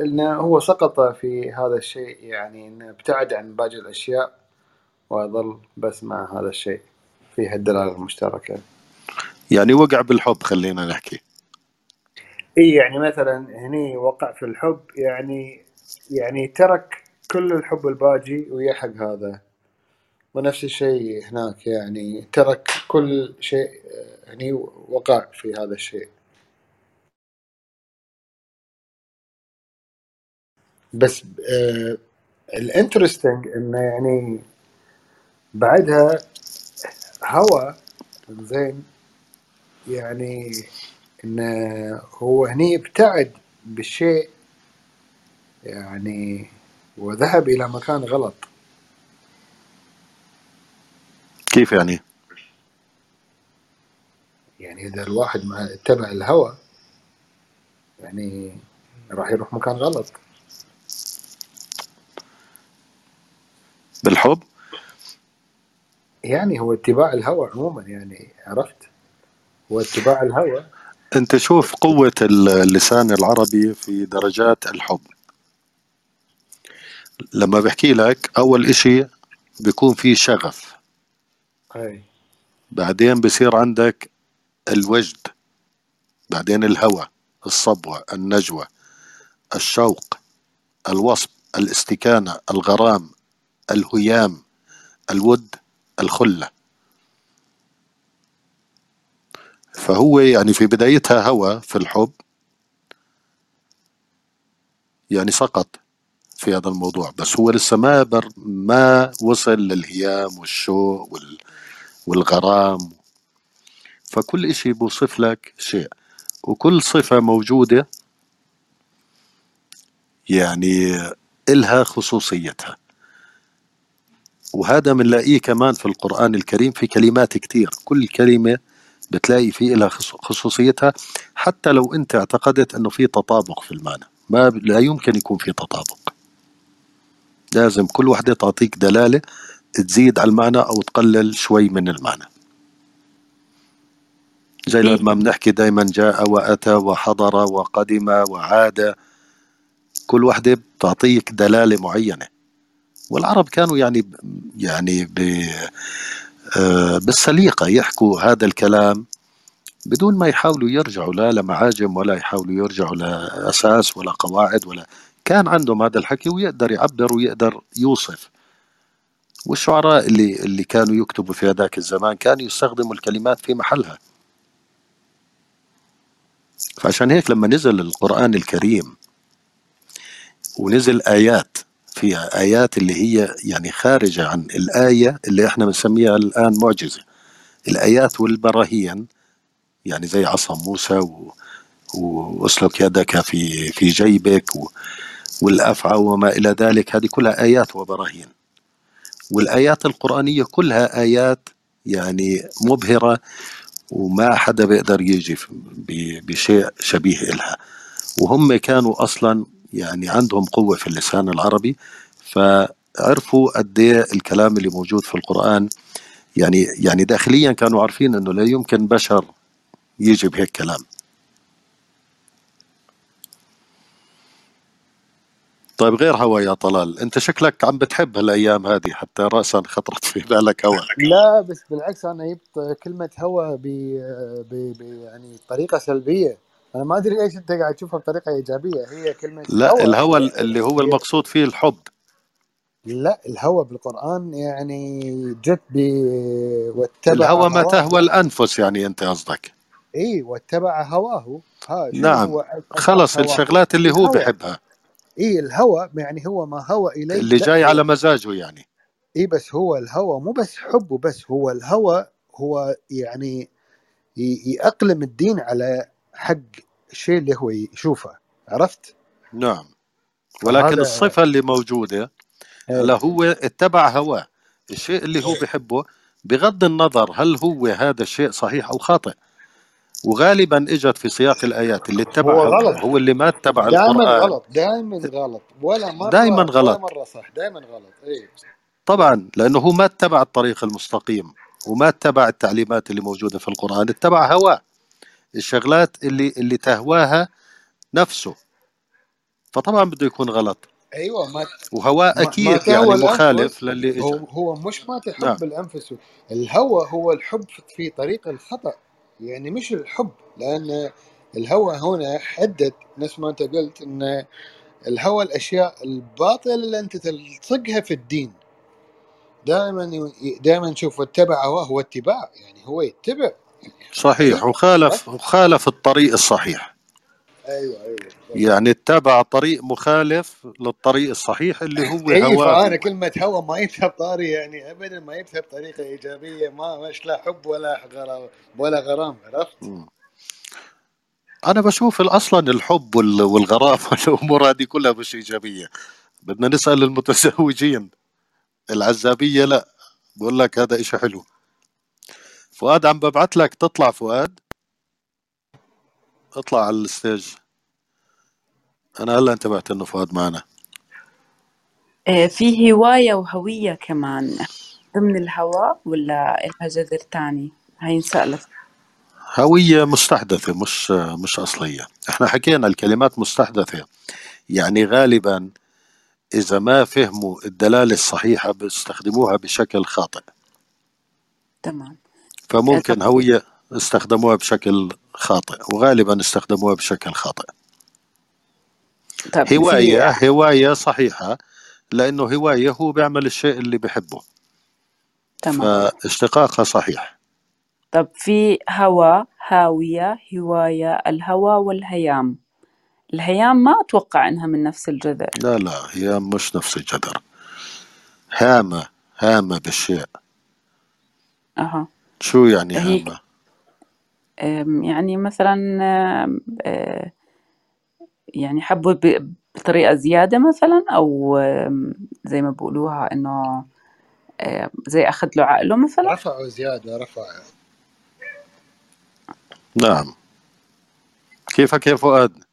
انه هو سقط في هذا الشيء يعني انه ابتعد عن باقي الأشياء وظل بس مع هذا الشيء فيها الدلاله المشتركة. يعني وقع بالحب خلينا نحكي. إي يعني مثلا هني وقع في الحب يعني يعني ترك كل الحب الباجي ويحق هذا. ونفس الشيء هناك يعني ترك كل شيء آه، هني وقع في هذا الشيء. بس آه الانترستنج إنه يعني بعدها هوى زين يعني انه هو هني ابتعد بالشيء يعني وذهب إلى مكان غلط. كيف يعني؟ يعني إذا الواحد ما اتبع الهوى يعني راح يروح مكان غلط. بالحب؟ يعني هو اتباع الهوى عموما يعني عرفت؟ هو اتباع الهوى. أنت شوف قوة اللسان العربي في درجات الحب. لما بحكي لك أول إشي بيكون في شغف. أي. بعدين بصير عندك الوجد بعدين الهوى الصبوة النجوى الشوق الوصب الاستكانة الغرام الهيام الود الخلة. فهو يعني في بدايتها هوى في الحب يعني سقط في هذا الموضوع بس هو لسه ما بر ما وصل للهيام والشوق وال والغرام. فكل إشي بوصف لك شيء وكل صفة موجودة يعني إلها خصوصيتها. وهذا بنلاقيه كمان في القرآن الكريم في كلمات كتير. كل كلمة بتلاقي في لها خصوصيتها حتى لو أنت اعتقدت أنه في تطابق في المعنى. ما لا يمكن يكون في تطابق. لازم كل وحدة تعطيك دلالة تزيد على المعنى أو تقلل شوي من المعنى. زي لما بنحكي دايما جاء وأتى وحضر وقدم وعاد كل وحدة بتعطيك دلالة معينة. والعرب كانوا يعني يعني ب آه، بالسليقة يحكوا هذا الكلام بدون ما يحاولوا يرجعوا لا لمعاجم ولا يحاولوا يرجعوا لأساس ولا قواعد ولا كان عندهم هذا الحكي ويقدر يعبر ويقدر يوصف. والشعراء اللي اللي كانوا يكتبوا في هذاك الزمان كانوا يستخدموا الكلمات في محلها فعشان هيك لما نزل القرآن الكريم ونزل آيات فيها آيات اللي هي يعني خارجة عن الآية اللي إحنا بنسميها الآن معجزة الآيات والبراهين يعني زي عصا موسى. واسلك يدك في في جيبك. والأفعى وما إلى ذلك هذه كلها آيات وبراهين والآيات القرآنية كلها آيات يعني مبهرة وما حدا بيقدر يجي بشيء شبيه إلها. وهم كانوا أصلا يعني عندهم قوة في اللسان العربي فعرفوا قد إيه الكلام اللي موجود في القرآن. يعني يعني داخليا كانوا عارفين إنه لا يمكن بشر يجي بهيك كلام. طيب غير هوا يا طلال أنت شكلك عم بتحب هالأيام هذه حتى راسا خطرت في بالك هوا لا بس بالعكس أنا جبت كلمة هوى ب يعني طريقة سلبية. أنا ما أدري ليش أنت قاعد تشوفها بطريقة إيجابية هي كلمة لا هوى الهوى اللي هو المقصود فيه الحب. لا الهوى بالقرآن يعني جت ب واتبع الهوى ما تهوى الأنفس يعني أنت قصدك. إي واتبع هواه. ها نعم خلص الشغلات اللي هو بحبها اي الهوى يعني هو ما هوى اليه اللي جاي هو على مزاجه يعني. اي بس هو الهوى مو بس حبه بس هو الهوى هو يعني يأقلم الدين على حق الشيء اللي هو يشوفه عرفت؟ نعم. ولكن الصفة اللي موجودة هلا إيه هو اتبع هواه. الشيء اللي هو بحبه بغض النظر هل هو هذا الشيء صحيح أو خاطئ. وغالبا إجت في سياق الآيات اللي اتبع هو غلط. هو اللي ما اتبع دائما القرآن. غلط دائما غلط. ولا دائما مرة ولا غلط. مرة صح دائما غلط. اي طبعا لأنه هو ما اتبع الطريق المستقيم وما اتبع التعليمات اللي موجودة في القرآن اتبع هواه. الشغلات اللي اللي تهواها نفسه. فطبعا بده يكون غلط. أيوه ما وهواه ما, ما يعني مخالف للي هو هو مش ما نعم. تحب الأنفس. الهوى هو الحب في طريق الخطأ. يعني مش الحب لأن الهوى هنا حدد نفس ما أنت قلت إن الهوى الأشياء الباطلة اللي أنت تلصقها في الدين. دائما دائما نشوف اتبع هواه هو اتباع يعني هو يتبع. صحيح طريقه وخالف؟ وخالف الطريق الصحيح. أيوه أيوه. يعني اتبع طريق مخالف للطريق الصحيح اللي هو اي هواه. فأنا هو كلمه هوى ما يبثها بطاري يعني ابدا ما يبثها بطريقه إيجابية ما مش لا حب ولا غرام ولا غرام عرفت؟ مم. أنا بشوف أصلا الحب وال- والغرام والأمور هذه كلها مش إيجابية. بدنا نسأل المتزوجين. العزابية لا. بقول لك هذا إشي حلو. فؤاد عم ببعث لك تطلع فؤاد. اطلع على الستيج. أنا هلا انتبهت إنه فؤاد معنا. آه، في هواية وهوية كمان ضمن الهوى ولا إلها جذر تاني؟ هاي انسألت هوية مستحدثة مش مش أصلية. إحنا حكينا الكلمات مستحدثة. يعني غالبا إذا ما فهموا الدلالة الصحيحة بيستخدموها بشكل خاطئ. تمام. فممكن طب هوية استخدموها بشكل خاطئ وغالبا استخدموها بشكل خاطئ. طب في هواية هواية صحيحة لأنه هواية هو بيعمل الشيء اللي بحبه تمام. فاشتقاقها صحيح. طب في هوى هاوية هواية الهوى والهيام. الهيام ما أتوقع إنها من نفس الجذر. لا لا هي مش نفس الجدر هامة هامة بالشيء. أها. شو يعني أم، يعني مثلا أه، يعني حبوا ب- بطريقة زيادة مثلا أو زي ما بقولوها إنه زي أخذ له عقله مثلا؟ رفعوا زيادة رفعوا. نعم. كيفك يا فؤاد؟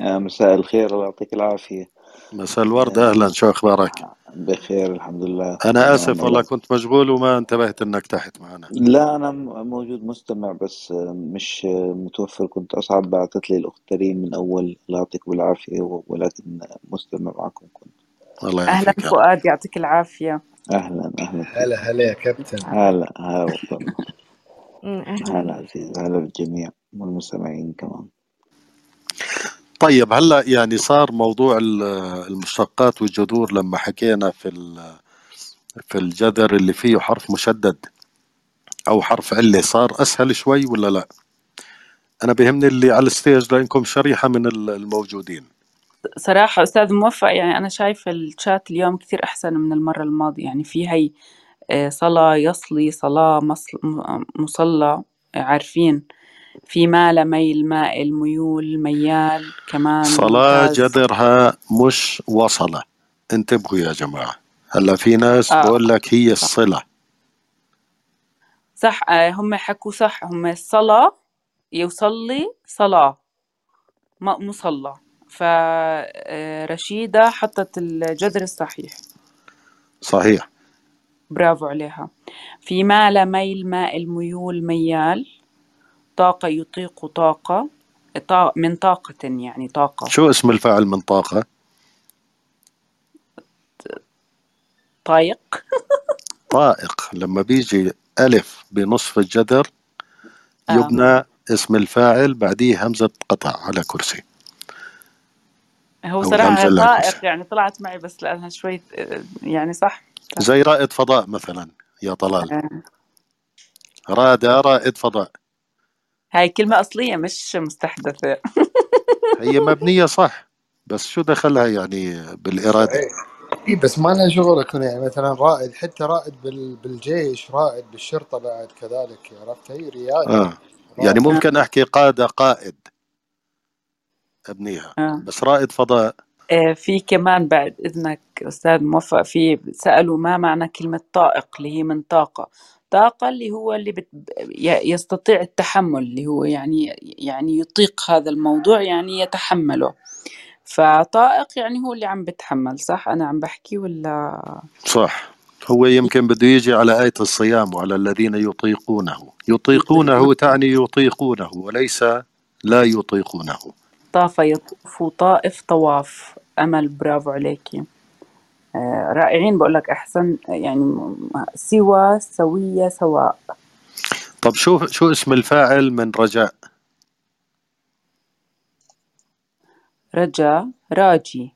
آه، مساء الخير الله يعطيك العافية. مساء الورد أهلا شو أخبارك؟ بخير الحمد لله. أنا آسف والله والله. كنت مشغول وما انتبهت إنك تحت معنا. لا أنا م- موجود مستمع بس آه، مش آه، متوفر. كنت أصعب بعثت لي الأخت ريم من أول. الله يعطيكم العافية و- ولكن مستمع معكم كنت. الله رب. فؤاد يعطيك العافية. أهلا أهلا. فيك هلا هلا يا كابتن. هلا هلا هلا عزيز هلا بالجميع والمستمعين كمان. طيب هلأ يعني صار موضوع ال- المشتقات والجذور لما حكينا في في الجذر اللي فيه حرف مشدد أو حرف عله صار أسهل شوي ولا لأ؟ أنا بيهمني اللي على الستيج لأنكم شريحة من ال- الموجودين صراحة أستاذ موفق يعني أنا شايفة الشات اليوم كثير أحسن من المرة الماضية يعني في هي آه، صلاة يصلي صلاة مصل مصلى عارفين في مال ميل مائل ميول ميال كمان صلاة ممتاز. جذرها مش وصلة. انتبهوا يا جماعة. هلا في ناس آه بقول لك هي صح. الصلة. صح آه، هم حكوا صح. هم الصلاة يصلي صلاة م- مصلى. فرشيدة حطت الجذر الصحيح. صحيح. برافو عليها. في مال ميل مائل ميول ميال. طاقة يطيق طاقة طا- من طاقة يعني طاقة. شو اسم الفاعل من طاقة؟ طايق. طائق. لما بيجي ألف بنصف الجذر آه. يبنى اسم الفاعل بعديه همزة قطع على كرسي. هو صراحة الهمزة طائق يعني طلعت معي بس لأنها شوي آه، يعني صح؟ زي رائد فضاء مثلا يا طلال. آه. رادة رائد فضاء. هاي كلمة أصلية مش مستحدثة. هي مبنية صح بس شو دخلها يعني بالإرادة؟ اي بس ما لها شغل يكون يعني مثلا رائد حتى رائد بال... بالجيش رائد بالشرطة بعد كذلك عرفت؟ هي ريادة. آه يعني ممكن أحكي قادة قائد أبنيها آه. بس رائد فضاء. آه، في كمان بعد إذنك أستاذ موفق في سألوا ما معنى كلمة طائق اللي هي من طاقة. طاقة اللي هو اللي بت... يستطيع التحمل اللي هو يعني يعني يطيق هذا الموضوع يعني يتحمله. فطائق يعني هو اللي عم بتحمل صح؟ أنا عم بحكي ولا؟ صح. هو يمكن بده يجي على آية الصيام وعلى الذين يطيقونه. يطيقونه تعني يطيقونه وليس لا يطيقونه. طاف يطوف طائف طواف. أمل برافو عليكي. رائعين. بقول لك أحسن يعني سوى سوية سواء. طب شو شو اسم الفاعل من رجاء؟ رجا راجي.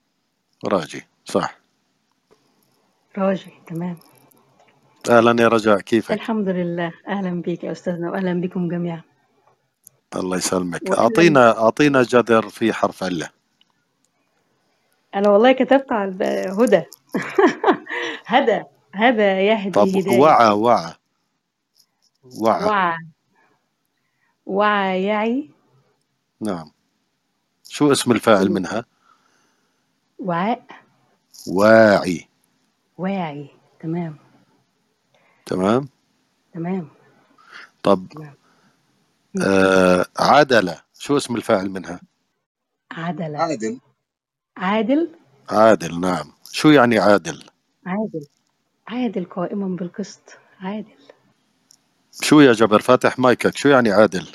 راجي صح. راجي تمام. أهلا يا رجاء كيفك؟ الحمد لله. أهلا بك يا أستاذنا وأهلا بكم جميعا. الله يسلمك. وأهلا. أعطينا أعطينا جدر في حرف علة. أنا والله كتبت على الب- هدى. هدى هدى يهدي طب هداية. وعى وعى وعى وعى وعى يعي. نعم. شو اسم الفاعل منها؟ وعاء واعي. واعي. تمام. تمام. تمام. طب تمام. آه عدلة شو اسم الفاعل منها؟ عدل عادل. عادل؟ عادل نعم. شو يعني عادل؟ عادل. عادل قائما بالقسط. عادل. شو يا جبر؟ فاتح مايكك. شو يعني عادل؟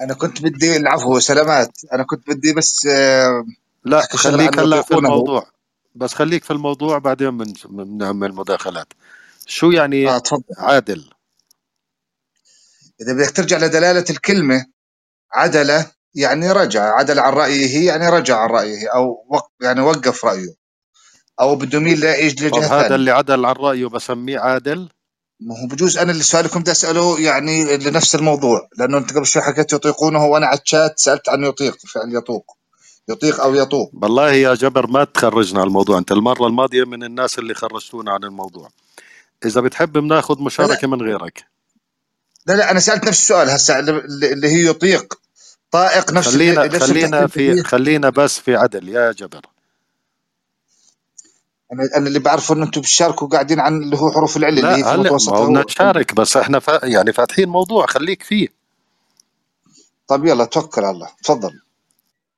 أنا كنت بدي العفو سلامات. أنا كنت بدي بس آه، لا احكي شغله خليك عن هلا في الموضوع. بس خليك في الموضوع بعدين من بنعمل مداخلات. شو يعني آه تفضل. عادل؟ إذا بدك ترجع لدلالة الكلمة عدله يعني رجع عدل عن رأيه يعني رجع عن رأيه أو وق يعني وقف رأيه. أو بده يميل لا يجي طب لجهة هذا ثانية. اللي عدل عن رأيه بسميه عادل؟ ما هو بجوز أنا اللي سؤالكم بدي اساله يعني لنفس الموضوع لأنه أنت قبل شوي حكيت يطيقونه وأنا على الشات سألت عن يطيق فعل يطوق. يطيق أو يطوق. والله يا جبر ما تخرجنا على الموضوع أنت المرة الماضية من الناس اللي خرجتونا عن الموضوع. إذا بتحب بناخذ لا مشاركة من غيرك. لا, لا أنا سألت نفس السؤال هسه اللي هي يطيق. طائق نفس خلينا نفس خلينا في فيه خلينا بس في عدل يا جبر. أنا أنا اللي بعرفه إن أنتم بتشاركوا قاعدين عن اللي هو حروف العله اللي هي في هلا ما متوسط هو نشارك بس إحنا فا يعني فاتحين موضوع خليك فيه. طب يلا توكل على الله. تفضل.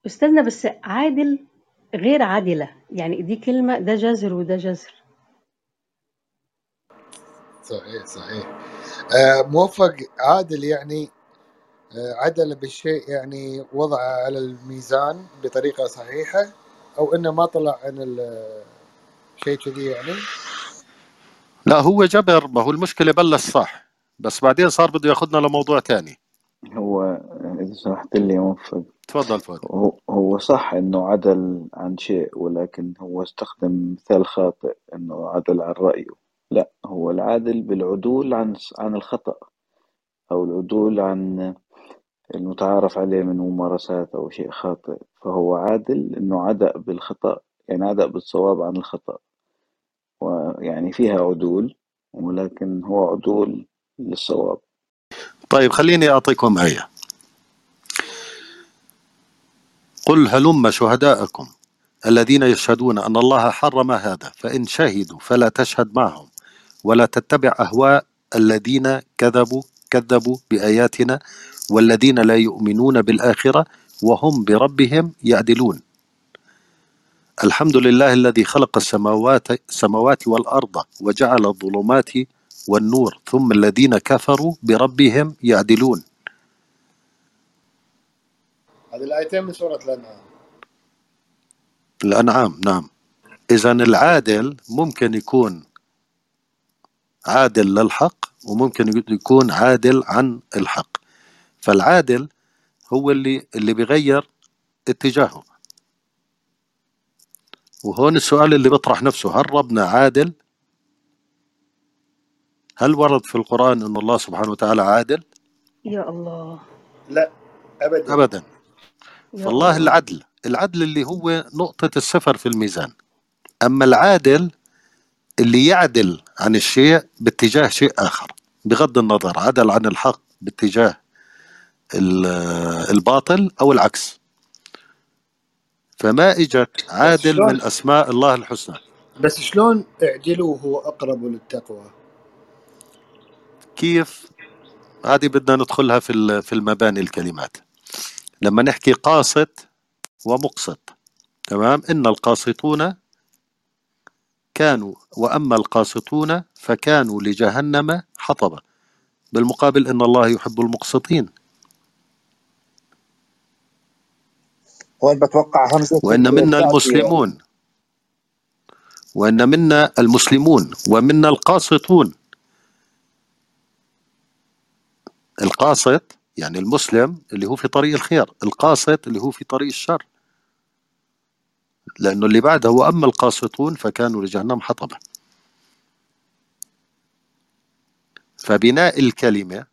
أستاذنا بس عادل غير عادلة. يعني دي كلمة ده جذر وده جذر. صحيح صحيح. آه موفق عادل يعني عدل بالشيء يعني وضعه على الميزان بطريقة صحيحة أو إنه ما طلع عن ال- شيء كذي يعني؟ لا هو جبر ما هو المشكلة بلش صح بس بعدين صار بده ياخذنا لموضوع تاني. هو إذا سمحت لي موفق. تفضل فادي هو هو صح إنه عدل عن شيء ولكن هو استخدم مثال خاطئ إنه عدل عن رأيه. لا هو العادل بالعدول عن عن الخطأ أو العدول عن المتعارف عليه من ممارسات أو شيء خاطئ فهو عادل إنه عدأ بالخطأ يعني عدأ بالصواب عن الخطأ. ويعني فيها عدول ولكن هو عدول للصواب. طيب خليني أعطيكم آية. قل هلم شهداءكم الذين يشهدون أن الله حرم هذا فإن شهدوا فلا تشهد معهم ولا تتبع أهواء الذين كذبوا كذبوا بآياتنا والذين لا يؤمنون بالآخرة وهم بربهم يعدلون. الحمد لله الذي خلق السماوات السماوات والأرض وجعل الظلمات والنور ثم الذين كفروا بربهم يعدلون. هذه الآيتين من سورة الأنعام. الأنعام نعم. إذا العادل ممكن يكون عادل للحق وممكن يكون عادل عن الحق. فالعادل هو اللي اللي بيغير اتجاهه. وهون السؤال اللي بيطرح نفسه هل ربنا عادل؟ هل ورد في القرآن أن الله سبحانه وتعالى عادل؟ يا الله. لا ابدا. أبدا. يا فالله الله. العدل العدل اللي هو نقطة الصفر في الميزان. أما العادل اللي يعدل عن الشيء باتجاه شيء آخر بغض النظر عدل عن الحق باتجاه الباطل أو العكس. فما اجت عادل من أسماء الله الحسنى. بس شلون اعدلوا هو أقرب للتقوى؟ كيف؟ هذه بدنا ندخلها في في المباني الكلمات. لما نحكي قاسط ومقسط تمام؟ إن القاسطون كانوا وأما القاسطون فكانوا لجهنم حطبا. بالمقابل إن الله يحب المقسطين. هون بتوقع همزة وإن منا المسلمون. وإن منا المسلمون. ومنا القاسطون. القاسط يعني المسلم اللي هو في طريق الخير. القاسط اللي هو في طريق الشر. لأنه اللي بعده هو أما القاسطون فكانوا لجهنم حطبا فبناء الكلمة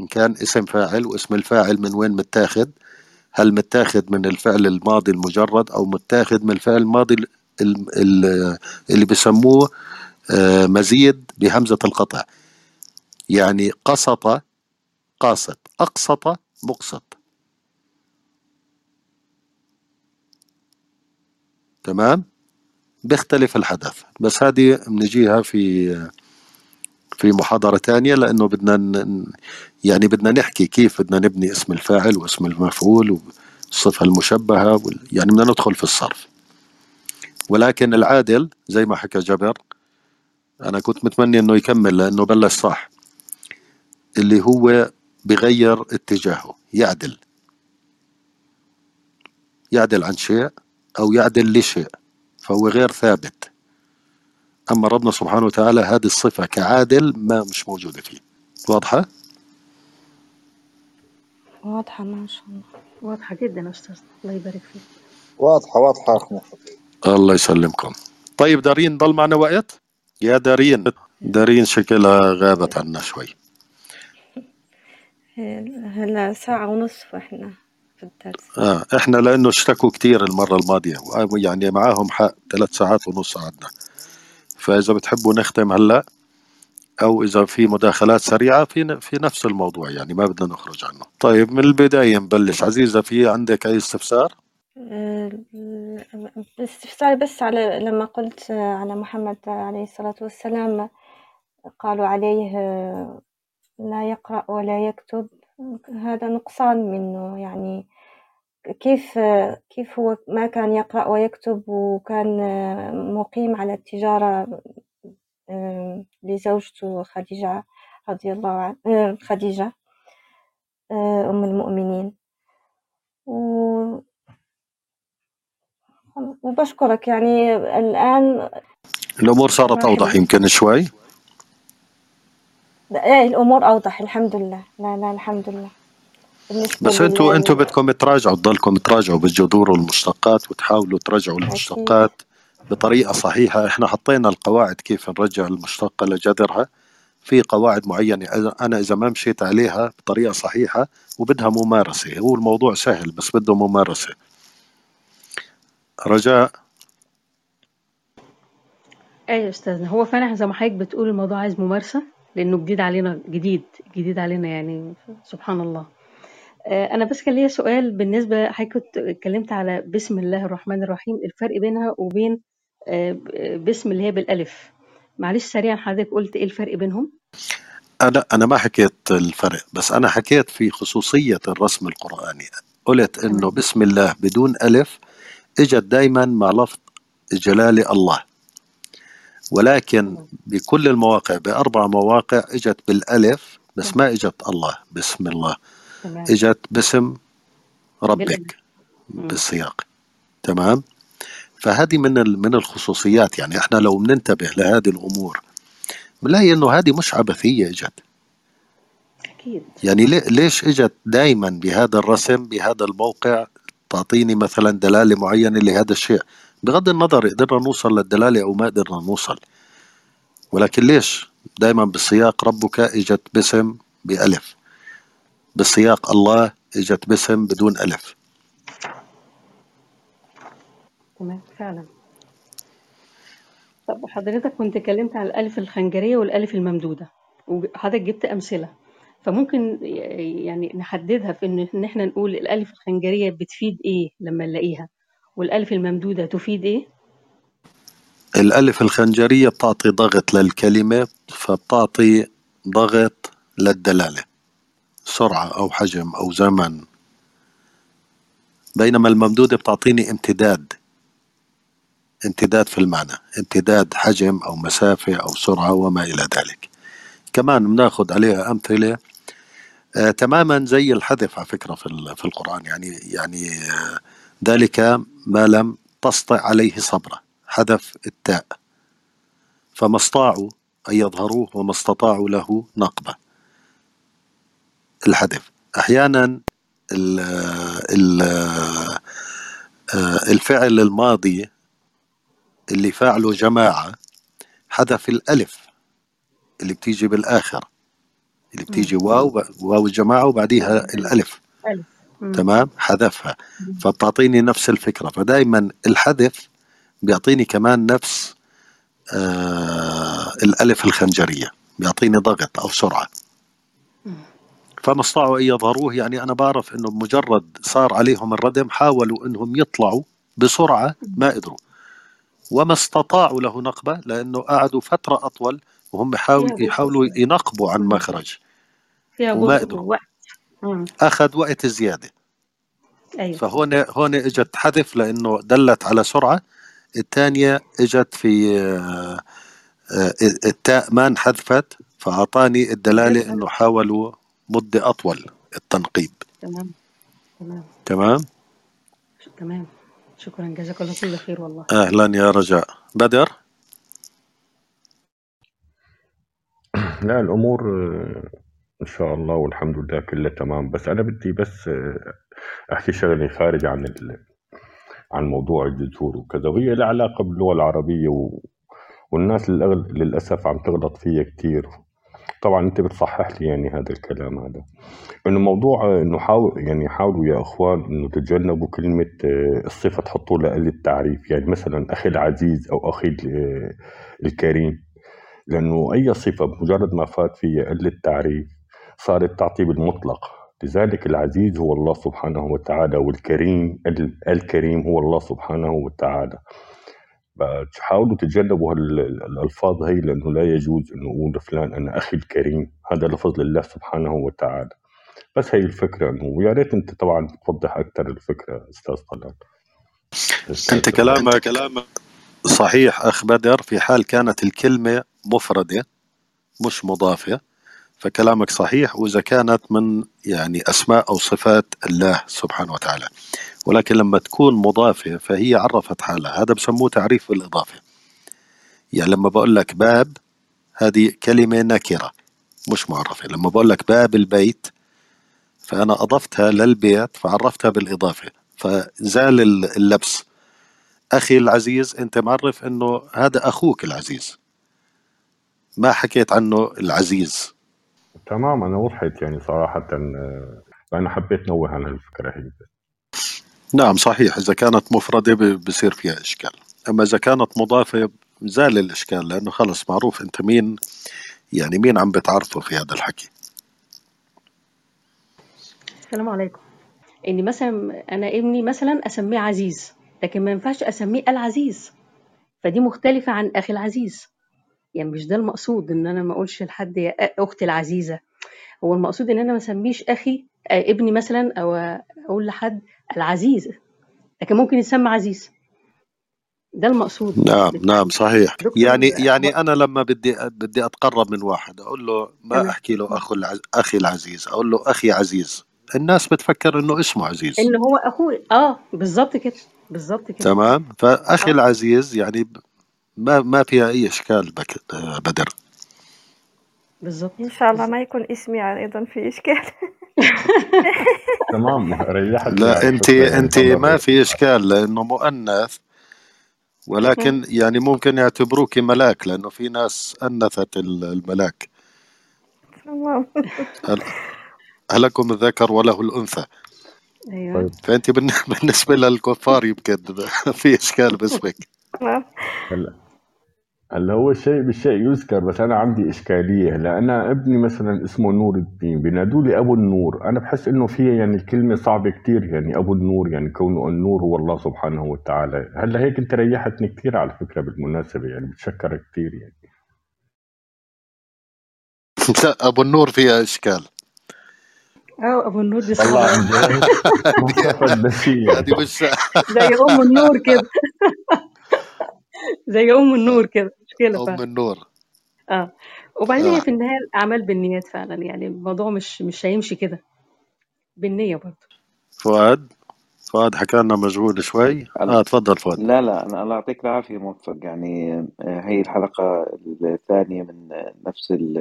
إن كان اسم فاعل واسم الفاعل من وين متاخد هل متاخد من الفعل الماضي المجرد أو متاخد من الفعل الماضي اللي بسموه آه، مزيد بهمزة القطع. يعني قسط قاسط أقسط مقسط تمام؟ بيختلف الحدث. بس هذه بنجيها في في محاضرة تانية لأنه بدنا يعني بدنا نحكي كيف بدنا نبني اسم الفاعل واسم المفعول والصفة المشبهة يعني بدنا ندخل في الصرف. ولكن العادل زي ما حكى جبر أنا كنت متمني إنه يكمل لأنه بلش صح. اللي هو بغير اتجاهه يعدل. يعدل عن شيء أو يعدل لشيء فهو غير ثابت. أما ربنا سبحانه وتعالى هذه الصفة كعادل ما مش موجودة فيه. واضحة؟ واضحة ما شاء الله. واضحة جدا أستاذ. الله يبارك فيك. واضحة واضحة أخنا الله يسلمكم. طيب دارين ضل معنا وقت؟ يا دارين دارين شكلها غابت عنا شوي. هلا ساعة ونصف إحنا في الدرس. آه إحنا لأنه اشتكوا كثير المرة الماضية يعني معاهم حق ثلاث ساعات ونص قعدنا. فإذا بتحبوا نختم هلا أو إذا في مداخلات سريعة في في نفس الموضوع يعني ما بدنا نخرج عنه. طيب من البداية نبلش عزيزة في عندك أي استفسار؟ استفساري بس على لما قلت على محمد عليه الصلاة والسلام قالوا عليه لا يقرأ ولا يكتب هذا نقصان منه يعني كيف كيف هو ما كان يقرأ ويكتب وكان مقيم على التجارة لزوجته خديجة رضي الله عنها خديجة أم المؤمنين. و وبشكرك يعني الآن الأمور صارت أوضح يمكن شوي؟ إيه الأمور أوضح الحمد لله. لا لا الحمد لله. بس أنتوا أنتوا بدكم تراجعوا تضلكم تراجعوا بالجذور والمشتقات وتحاولوا ترجعوا المشتقات بطريقة صحيحة. إحنا حطينا القواعد كيف نرجع المشتقة لجذرها. في قواعد معينة أنا إذا ما مشيت عليها بطريقة صحيحة وبدها ممارسة. هو الموضوع سهل بس بده ممارسة. رجاء؟ إيه يا استاذنا هو فعلا زي ما حضرتك بتقول الموضوع عايز ممارسة؟ لأنه جديد علينا جديد جديد علينا يعني سبحان الله. أنا بس كان ليا سؤال بالنسبة حضرتك كنت اتكلمت على بسم الله الرحمن الرحيم الفرق بينها وبين آه، بسم اللي هي بالألف. معلش سريعا حضرتك قلت إيه الفرق بينهم؟ أنا أنا ما حكيت الفرق بس أنا حكيت في خصوصية الرسم القرآني. قلت إنه بسم الله بدون ألف إجت دايما مع لفظ جلال الله. ولكن بكل المواقع بأربع مواقع إجت بالألف بس ما إجت الله بسم الله. تمام. إجت باسم ربك بالسياق. تمام؟ فهذه من من الخصوصيات. يعني إحنا لو بننتبه لهذه الأمور بنلاقي انه هذه مش عبثية إجت. أكيد. يعني ليش إجت دائما بهذا الرسم بهذا الموقع؟ تعطيني مثلا دلالة معينة لهذا الشيء. بغض النظر قدرنا نوصل للدلالة أو ما قدرنا نوصل. ولكن ليش دائما بالسياق ربك إجت باسم بألف؟ بسياق الله إجت باسم بدون ألف. تمام فعلا. طب حضرتك كنت اتكلمت عن الألف الخنجرية والألف الممدودة وحضرتك جبت أمثلة. فممكن يعني نحددها في إن إن إحنا نقول الألف الخنجرية بتفيد إيه لما نلاقيها؟ والألف الممدودة تفيد إيه؟ الألف الخنجرية بتعطي ضغط للكلمة فبتعطي ضغط للدلالة. سرعة أو حجم أو زمن. بينما الممدودة بتعطيني امتداد. امتداد في المعنى. امتداد حجم أو مسافة أو سرعة وما إلى ذلك. كمان بناخد عليها أمثلة آه تماما زي الحذف على فكرة في, في القرآن. يعني يعني آه ذلك ما لم تسطع عليه صبرا حذف التاء. فما استطاعوا أن يظهروه وما استطاعوا له نقبة. الحذف أحيانا ال ال الفعل الماضي اللي فاعله جماعة حذف الألف اللي بتيجي بالآخر. اللي بتيجي واو واو الجماعة وبعديها ألف. مم. تمام؟ حذفها. فبتعطيني نفس الفكرة. فدائما الحذف بيعطيني كمان نفس آه الألف الخنجرية. بيعطيني ضغط أو سرعة. فما استطاعوا أن يظهروه. يعني أنا بعرف أنه مجرد صار عليهم الردم حاولوا أنهم يطلعوا بسرعة ما قدروا. وما استطاعوا له نقبة لأنه قعدوا فترة أطول وهم يحاولوا جزء ينقبوا عن مخرج. وما قدروا. أخذ وقت زيادة. أيوه. فهون هون إجت حذف لأنه دلت على سرعة. الثانية إجت في آه، آه، التاء ما انحذفت فأعطاني الدلالة حذفها أنه حاولوا مدة أطول التنقيب. تمام. تمام. تمام؟ تمام. شكرا. جزاك الله كل خير والله. أهلا يا رجاء. بدر؟ لا الأمور آه، إن شاء الله والحمد لله كلها تمام. بس أنا بدي بس آه، أحكي شغلة خارج عن ال... عن موضوع الجذور وكذا. وهي لها علاقة باللغة العربية و... والناس للأغل... للأسف عم تغلط فيها كثير طبعا أنت بتصحح لي يعني هذا الكلام هذا. إنه موضوع إنه حاول يعني حاولوا يا إخوان إنه تتجنبوا كلمة آه، الصفة تحطوا لها التعريف. يعني مثلا أخي العزيز أو أخي آه، الكريم. لأنه أي صفة بمجرد ما فات فيها قلة تعريف صارت تعطي بالمطلق. لذلك العزيز هو الله سبحانه وتعالى والكريم ال- الكريم هو الله سبحانه وتعالى. حاولوا تتجنبوا الألفاظ هي لأنه لا يجوز أنه أقول لفلان أنا أخي الكريم. هذا لفظ لله سبحانه وتعالى. بس هي الفكرة أنه ويا ريت أنت طبعا توضح أكثر الفكرة أستاذ طلال. أنت كلامك كلامك صحيح أخ بدر. في حال كانت الكلمة مفردة مش مضافة فكلامك صحيح. وإذا كانت من يعني أسماء أو صفات الله سبحانه وتعالى. ولكن لما تكون مضافة فهي عرفت حالها. هذا بسموه تعريف بالإضافة. يعني لما بقول لك باب هذه كلمة نكرة مش معرفة. لما بقول لك باب البيت فأنا أضفتها للبيت فعرفتها بالإضافة. فزال اللبس. أخي العزيز أنت معرف أنه هذا أخوك العزيز. ما حكيت عنه العزيز. تمام أنا وضحت يعني صراحة. فأنا حبيت نوه عن الفكرة هي. نعم صحيح. إذا كانت مفردة بصير فيها إشكال. أما إذا كانت مضافة زال الإشكال لأنه خلص معروف أنت مين يعني مين عم بتعرفه في هذا الحكي. السلام عليكم. إني مثلا أنا ابني مثلا أسميه عزيز لكن ما ينفعش أسميه العزيز. فدي مختلفة عن أخي العزيز. يعني مش ده المقصود إن أنا ما أقولش لحد يا أختي العزيزة. هو المقصود إن أنا ما أسميش أخي آه، ابني مثلا أو أقول لحد العزيز لكن ممكن يسمى عزيز. ده المقصود. نعم نعم صحيح. يعني يعني أنا لما بدي بدي أتقرب من واحد أقول له ما تمام أحكي له أخو العز... أخي العزيز أقول له أخي عزيز. الناس بتفكر إنه اسمه عزيز. ان هو أخوي آه بالظبط كده بالظبط كده. تمام. فأخي آه. العزيز يعني ب- ما ما فيها أي إشكال بك... بدر. بالظبط إن شاء الله ما يكون اسمي أيضا في إشكال. تمام ريحت لا يعني أنت الله ما في إشكال لأنه مؤنث ولكن يعني ممكن يعتبروك ملاك لأنه في ناس أنثت ال- الملاك. تمام هل هل لكم الذكر وله الأنثى؟ أيوه. طيب. فانت بالن- بالنسبة للكفار يمكن في إشكال باسمك هلا. هلا هو الشيء بالشيء يذكر بس أنا عندي إشكالية. هلا أنا ابني مثلا اسمه نور الدين بينادوا لي أبو النور. أنا بحس إنه فيها يعني الكلمة صعبة كتير يعني أبو النور يعني كونه النور هو الله سبحانه وتعالى. هلأ هيك أنت ريحتني كتير على فكرة بالمناسبة يعني بتشكرك كتير يعني. لا أبو النور فيها إشكال. آه أبو النور والله صعبة عن جد. مصطفى البشير هذه مش زي أم النور كده. زي أم النور كده. مشكلة ام فعلا. النور. آه. وبعدين هي آه. في النهاية الأعمال بالنيات فعلا. يعني الموضوع مش مش هيمشي كده. بالنية برضه. فؤاد؟ فؤاد حكى لنا مشغول شوي. آه تفضل فؤاد. لا لا أنا الله يعطيك العافية موفق يعني آه، هي الحلقة الثانية من آه، نفس ال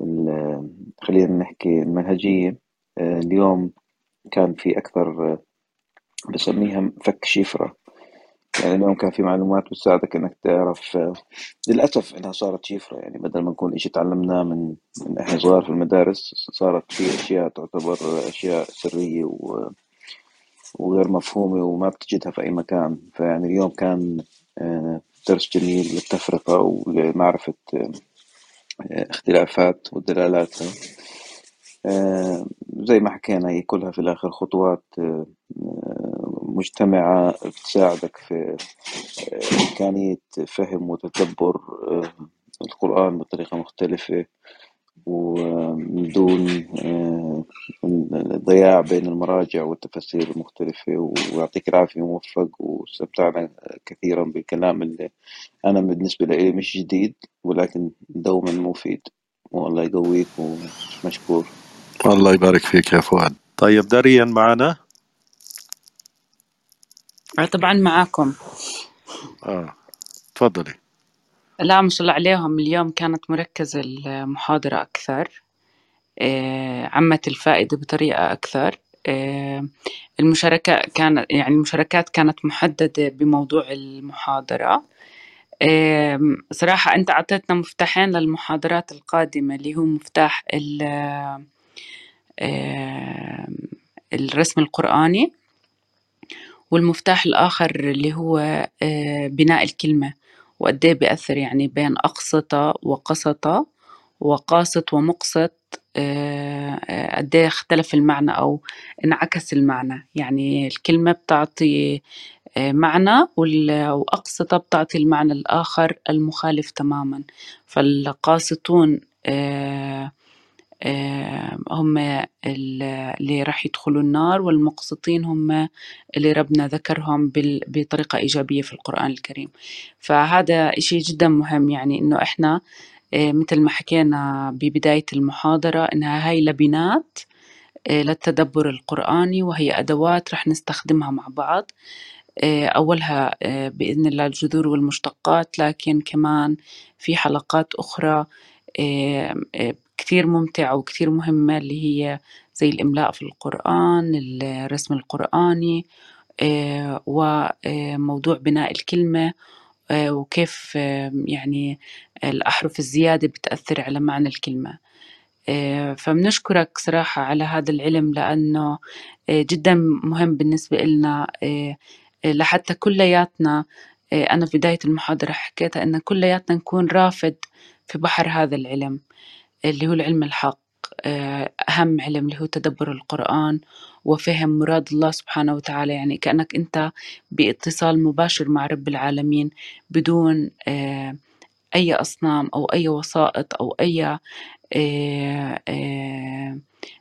ال- خلينا نحكي المنهجية. آه، اليوم كان في أكثر آه، بسميها فك شفرة. يعني اليوم كان في معلومات بتساعدك إنك تعرف للأسف إنها صارت شفرة يعني بدل ما نكون إشي تعلمناه من من إحنا صغار في المدارس صارت في أشياء تعتبر أشياء سرية و وغير مفهومة وما بتجدها في أي مكان. فيعني اليوم كان آه، درس جميل للتفرقة ولمعرفة آه، اختلافات ودلالاتها آه، زي ما حكينا هي كلها في الآخر خطوات مجتمعة بتساعدك في إمكانية فهم وتدبر آه، القرآن بطريقة مختلفة ومن دون آه، ضياع بين المراجع والتفاسير المختلفة ويعطيك العافية موفق واستمتعنا كثيرا بالكلام اللي أنا بالنسبة لي مش جديد ولكن دوما مفيد. والله يقويك ومشكور. الله يبارك فيك يا فؤاد. طيب داريا معنا؟ آه، طبعا معاكم. آه تفضلي. لا ما شاء الله عليهم. اليوم كانت مركزة المحاضرة أكثر. آه، عمت الفائدة بطريقة أكثر. آه، المشاركة كانت يعني المشاركات كانت محددة بموضوع المحاضرة. آم، صراحة أنت أعطيتنا مفتاحين للمحاضرات القادمة اللي هو مفتاح ال- آم، الرسم القرآني. والمفتاح الآخر اللي هو آه، بناء الكلمة. وقد إيه بيأثر يعني بين أقسط وقسط وقاسط ومقسط آه، آه، قد إيه اختلف المعنى أو انعكس المعنى. يعني الكلمة بتعطي معنى وأقسطة بتعطي المعنى الآخر المخالف تماما. فالقاسطون هم ال- اللي راح يدخلوا النار والمقسطين هم اللي ربنا ذكرهم بطريقة إيجابية في القرآن الكريم. فهذا إشي جدا مهم يعني إنه إحنا آه، مثل ما حكينا ببداية المحاضرة إنها هاي لبنات آه، للتدبر القرآني وهي أدوات رح نستخدمها مع بعض آه، أولها بإذن الله الجذور والمشتقات لكن كمان في حلقات أخرى آه، آه، كثير ممتعة وكثير مهمة اللي هي زي الإملاء في القرآن الرسم القرآني آه، وموضوع بناء الكلمة آه، وكيف آه، يعني الأحرف الزيادة بتأثر على معنى الكلمة. آه، فبنشكرك صراحة على هذا العلم لأنه آه، جدا مهم بالنسبة لنا آه، آه، لحتى كلياتنا آه، أنا في بداية المحاضرة حكيتها أن كلياتنا نكون رافد في بحر هذا العلم. اللي هو العلم الحق آه، أهم علم اللي هو تدبر القرآن وفهم مراد الله سبحانه وتعالى. يعني كأنك أنت باتصال مباشر مع رب العالمين بدون آه، أي أصنام أو أي وسائط أو أي آه، آه،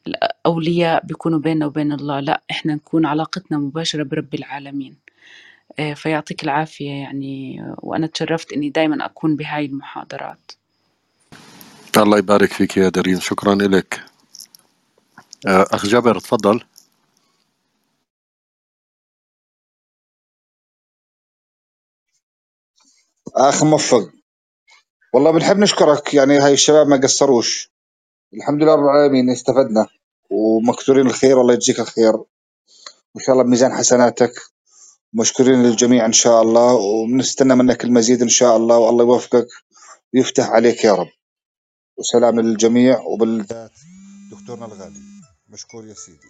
الأولياء بيكونوا بيننا وبين الله. لا إحنا نكون علاقتنا مباشرة برب العالمين. فيعطيك العافية يعني وأنا تشرفت إني دايما أكون بهاي المحاضرات. الله يبارك فيك يا دارين. شكرا لك. آه، أخ جابر تفضل. أخ موفق والله بنحب نشكرك. يعني هاي الشباب ما قصروش. الحمد لله رب العالمين استفدنا. ومكثورين الخير الله يجزيك الخير. وإن شاء الله بميزان حسناتك. مشكورين للجميع إن شاء الله. وبنستنى منك المزيد إن شاء الله. والله يوفقك ويفتح عليك يا رب. وسلام للجميع وبالذات دكتورنا الغالي. مشكور يا سيدي.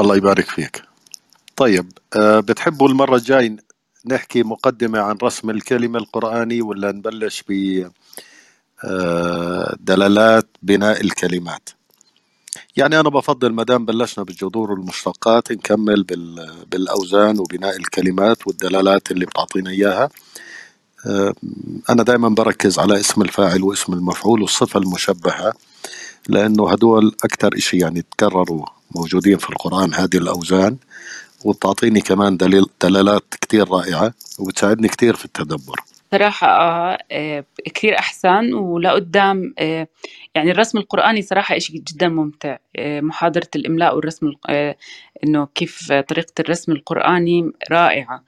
الله يبارك فيك. طيب آه، بتحبوا المرة الجاي نحكي مقدمة عن رسم الكلمة القرآني ولا نبلش ب آه، دلالات بناء الكلمات؟ يعني أنا بفضل ما دام بلشنا بالجذور والمشتقات نكمل بال- بالأوزان وبناء الكلمات والدلالات اللي بتعطينا إياها. أنا دائما بركز على اسم الفاعل واسم المفعول والصفة المشبهة لأنه هدول أكثر إشي يعني تكرروا موجودين في القرآن هذه الأوزان وبتعطيني كمان دليل دلالات كتير رائعة وبتساعدني كتير في التدبر. صراحة آه آه، كثير أحسن ولقدام آه، يعني الرسم القرآني صراحة إشي جدا ممتع. آه، محاضرة الإملاء والرسم آه، إنه كيف طريقة الرسم القرآني رائعة. آه،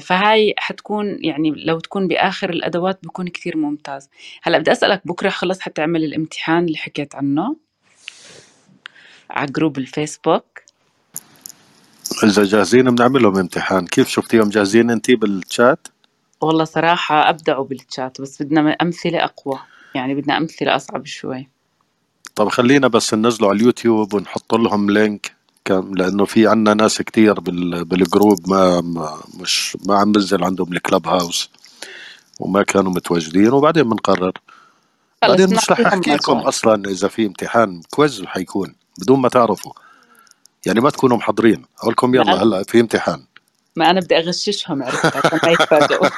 فهاي حتكون يعني لو تكون بآخر الأدوات بكون كثير ممتاز. هلأ بدي أسألك بكرة خلص حتعمل الامتحان اللي حكيت عنه؟ على group الفيسبوك. إذا جاهزين بنعمل لهم امتحان. كيف شفتيهم جاهزين أنت بالشات والله صراحة أبدعوا بالتشات بس بدنا أمثلة أقوى. يعني بدنا أمثلة أصعب شوي. طب خلينا بس ننزله على اليوتيوب ونحط لهم link كم لأنه في عنا ناس كتير بال بال group ما, ما مش ما عم بنزل عندهم ال Clubhouse وما كانوا متواجدين وبعدين بنقرر. بعدين مش رح أحكي لكم أصلا إذا في امتحان quiz حيكون بدون ما تعرفوا. يعني ما تكونوا محضرين. أقول لكم يلا هلا في امتحان. ما أنا بدي أغششهم عرفت عشان ما يتفاجئوا.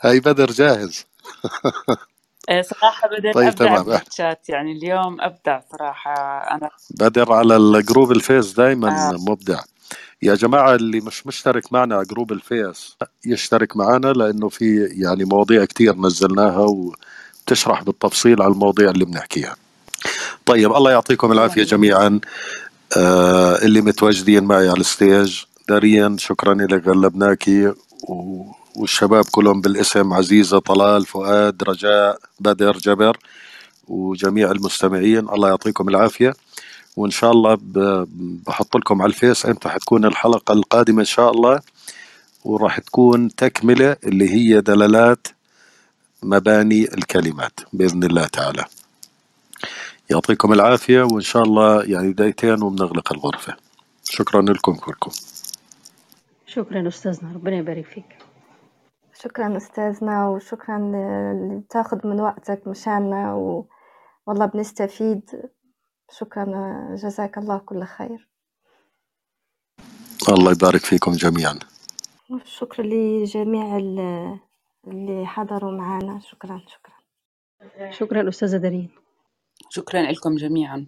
هاي بدر جاهز. صراحة بدر طيب أبدع تمام. إحنا بالتشات يعني اليوم أبدع صراحة. أنا بدر على ال group الفيس دايما آه. مبدع. يا جماعة اللي مش مشترك معنا على group الفيس يشترك معنا لأنه في يعني مواضيع كتير نزلناها وتشرح بالتفصيل على المواضيع اللي بنحكيها. طيب الله يعطيكم العافية جميعا. آه اللي متواجدين معي على ال stage داريا شكرا لك غلبناكي و- والشباب كلهم بالاسم عزيزة طلال فؤاد رجاء بدر جبر وجميع المستمعين الله يعطيكم العافية. وإن شاء الله بحط لكم على الفيس إمتى حتكون الحلقة القادمة إن شاء الله. وراح تكون تكملة اللي هي دلالات مباني الكلمات بإذن الله تعالى. يعطيكم العافية وإن شاء الله يعني دقيقتين وبنغلق الغرفة. شكرا لكم كلكم. شكرا أستاذنا ربنا يبارك فيك. شكرا أستاذنا وشكرا اللي تاخذ من وقتك مشاننا و... والله بنستفيد. شكرا جزاك الله كل خير. الله يبارك فيكم جميعا. شكرا لجميع ال- اللي حضروا معنا. شكرا شكرا. شكرا أستاذة دارين. شكرا لكم جميعا.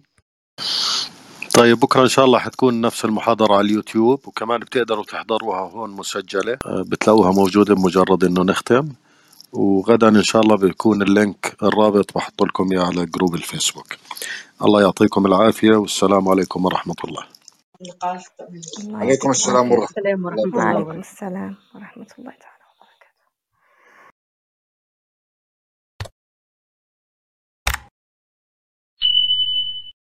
طيب بكرة إن شاء الله حتكون نفس المحاضرة على اليوتيوب وكمان بتقدروا تحضروها هون مسجلة آه، بتلاقوها موجودة بمجرد إنه نختم. وغدا إن شاء الله بيكون ال link الرابط بحط لكم إياه على group الفيسبوك. الله يعطيكم العافية والسلام عليكم ورحمة الله. عليكم السلام ورحمة الله. الله وبركاته وعليكم السلام ورحمة الله تعالى.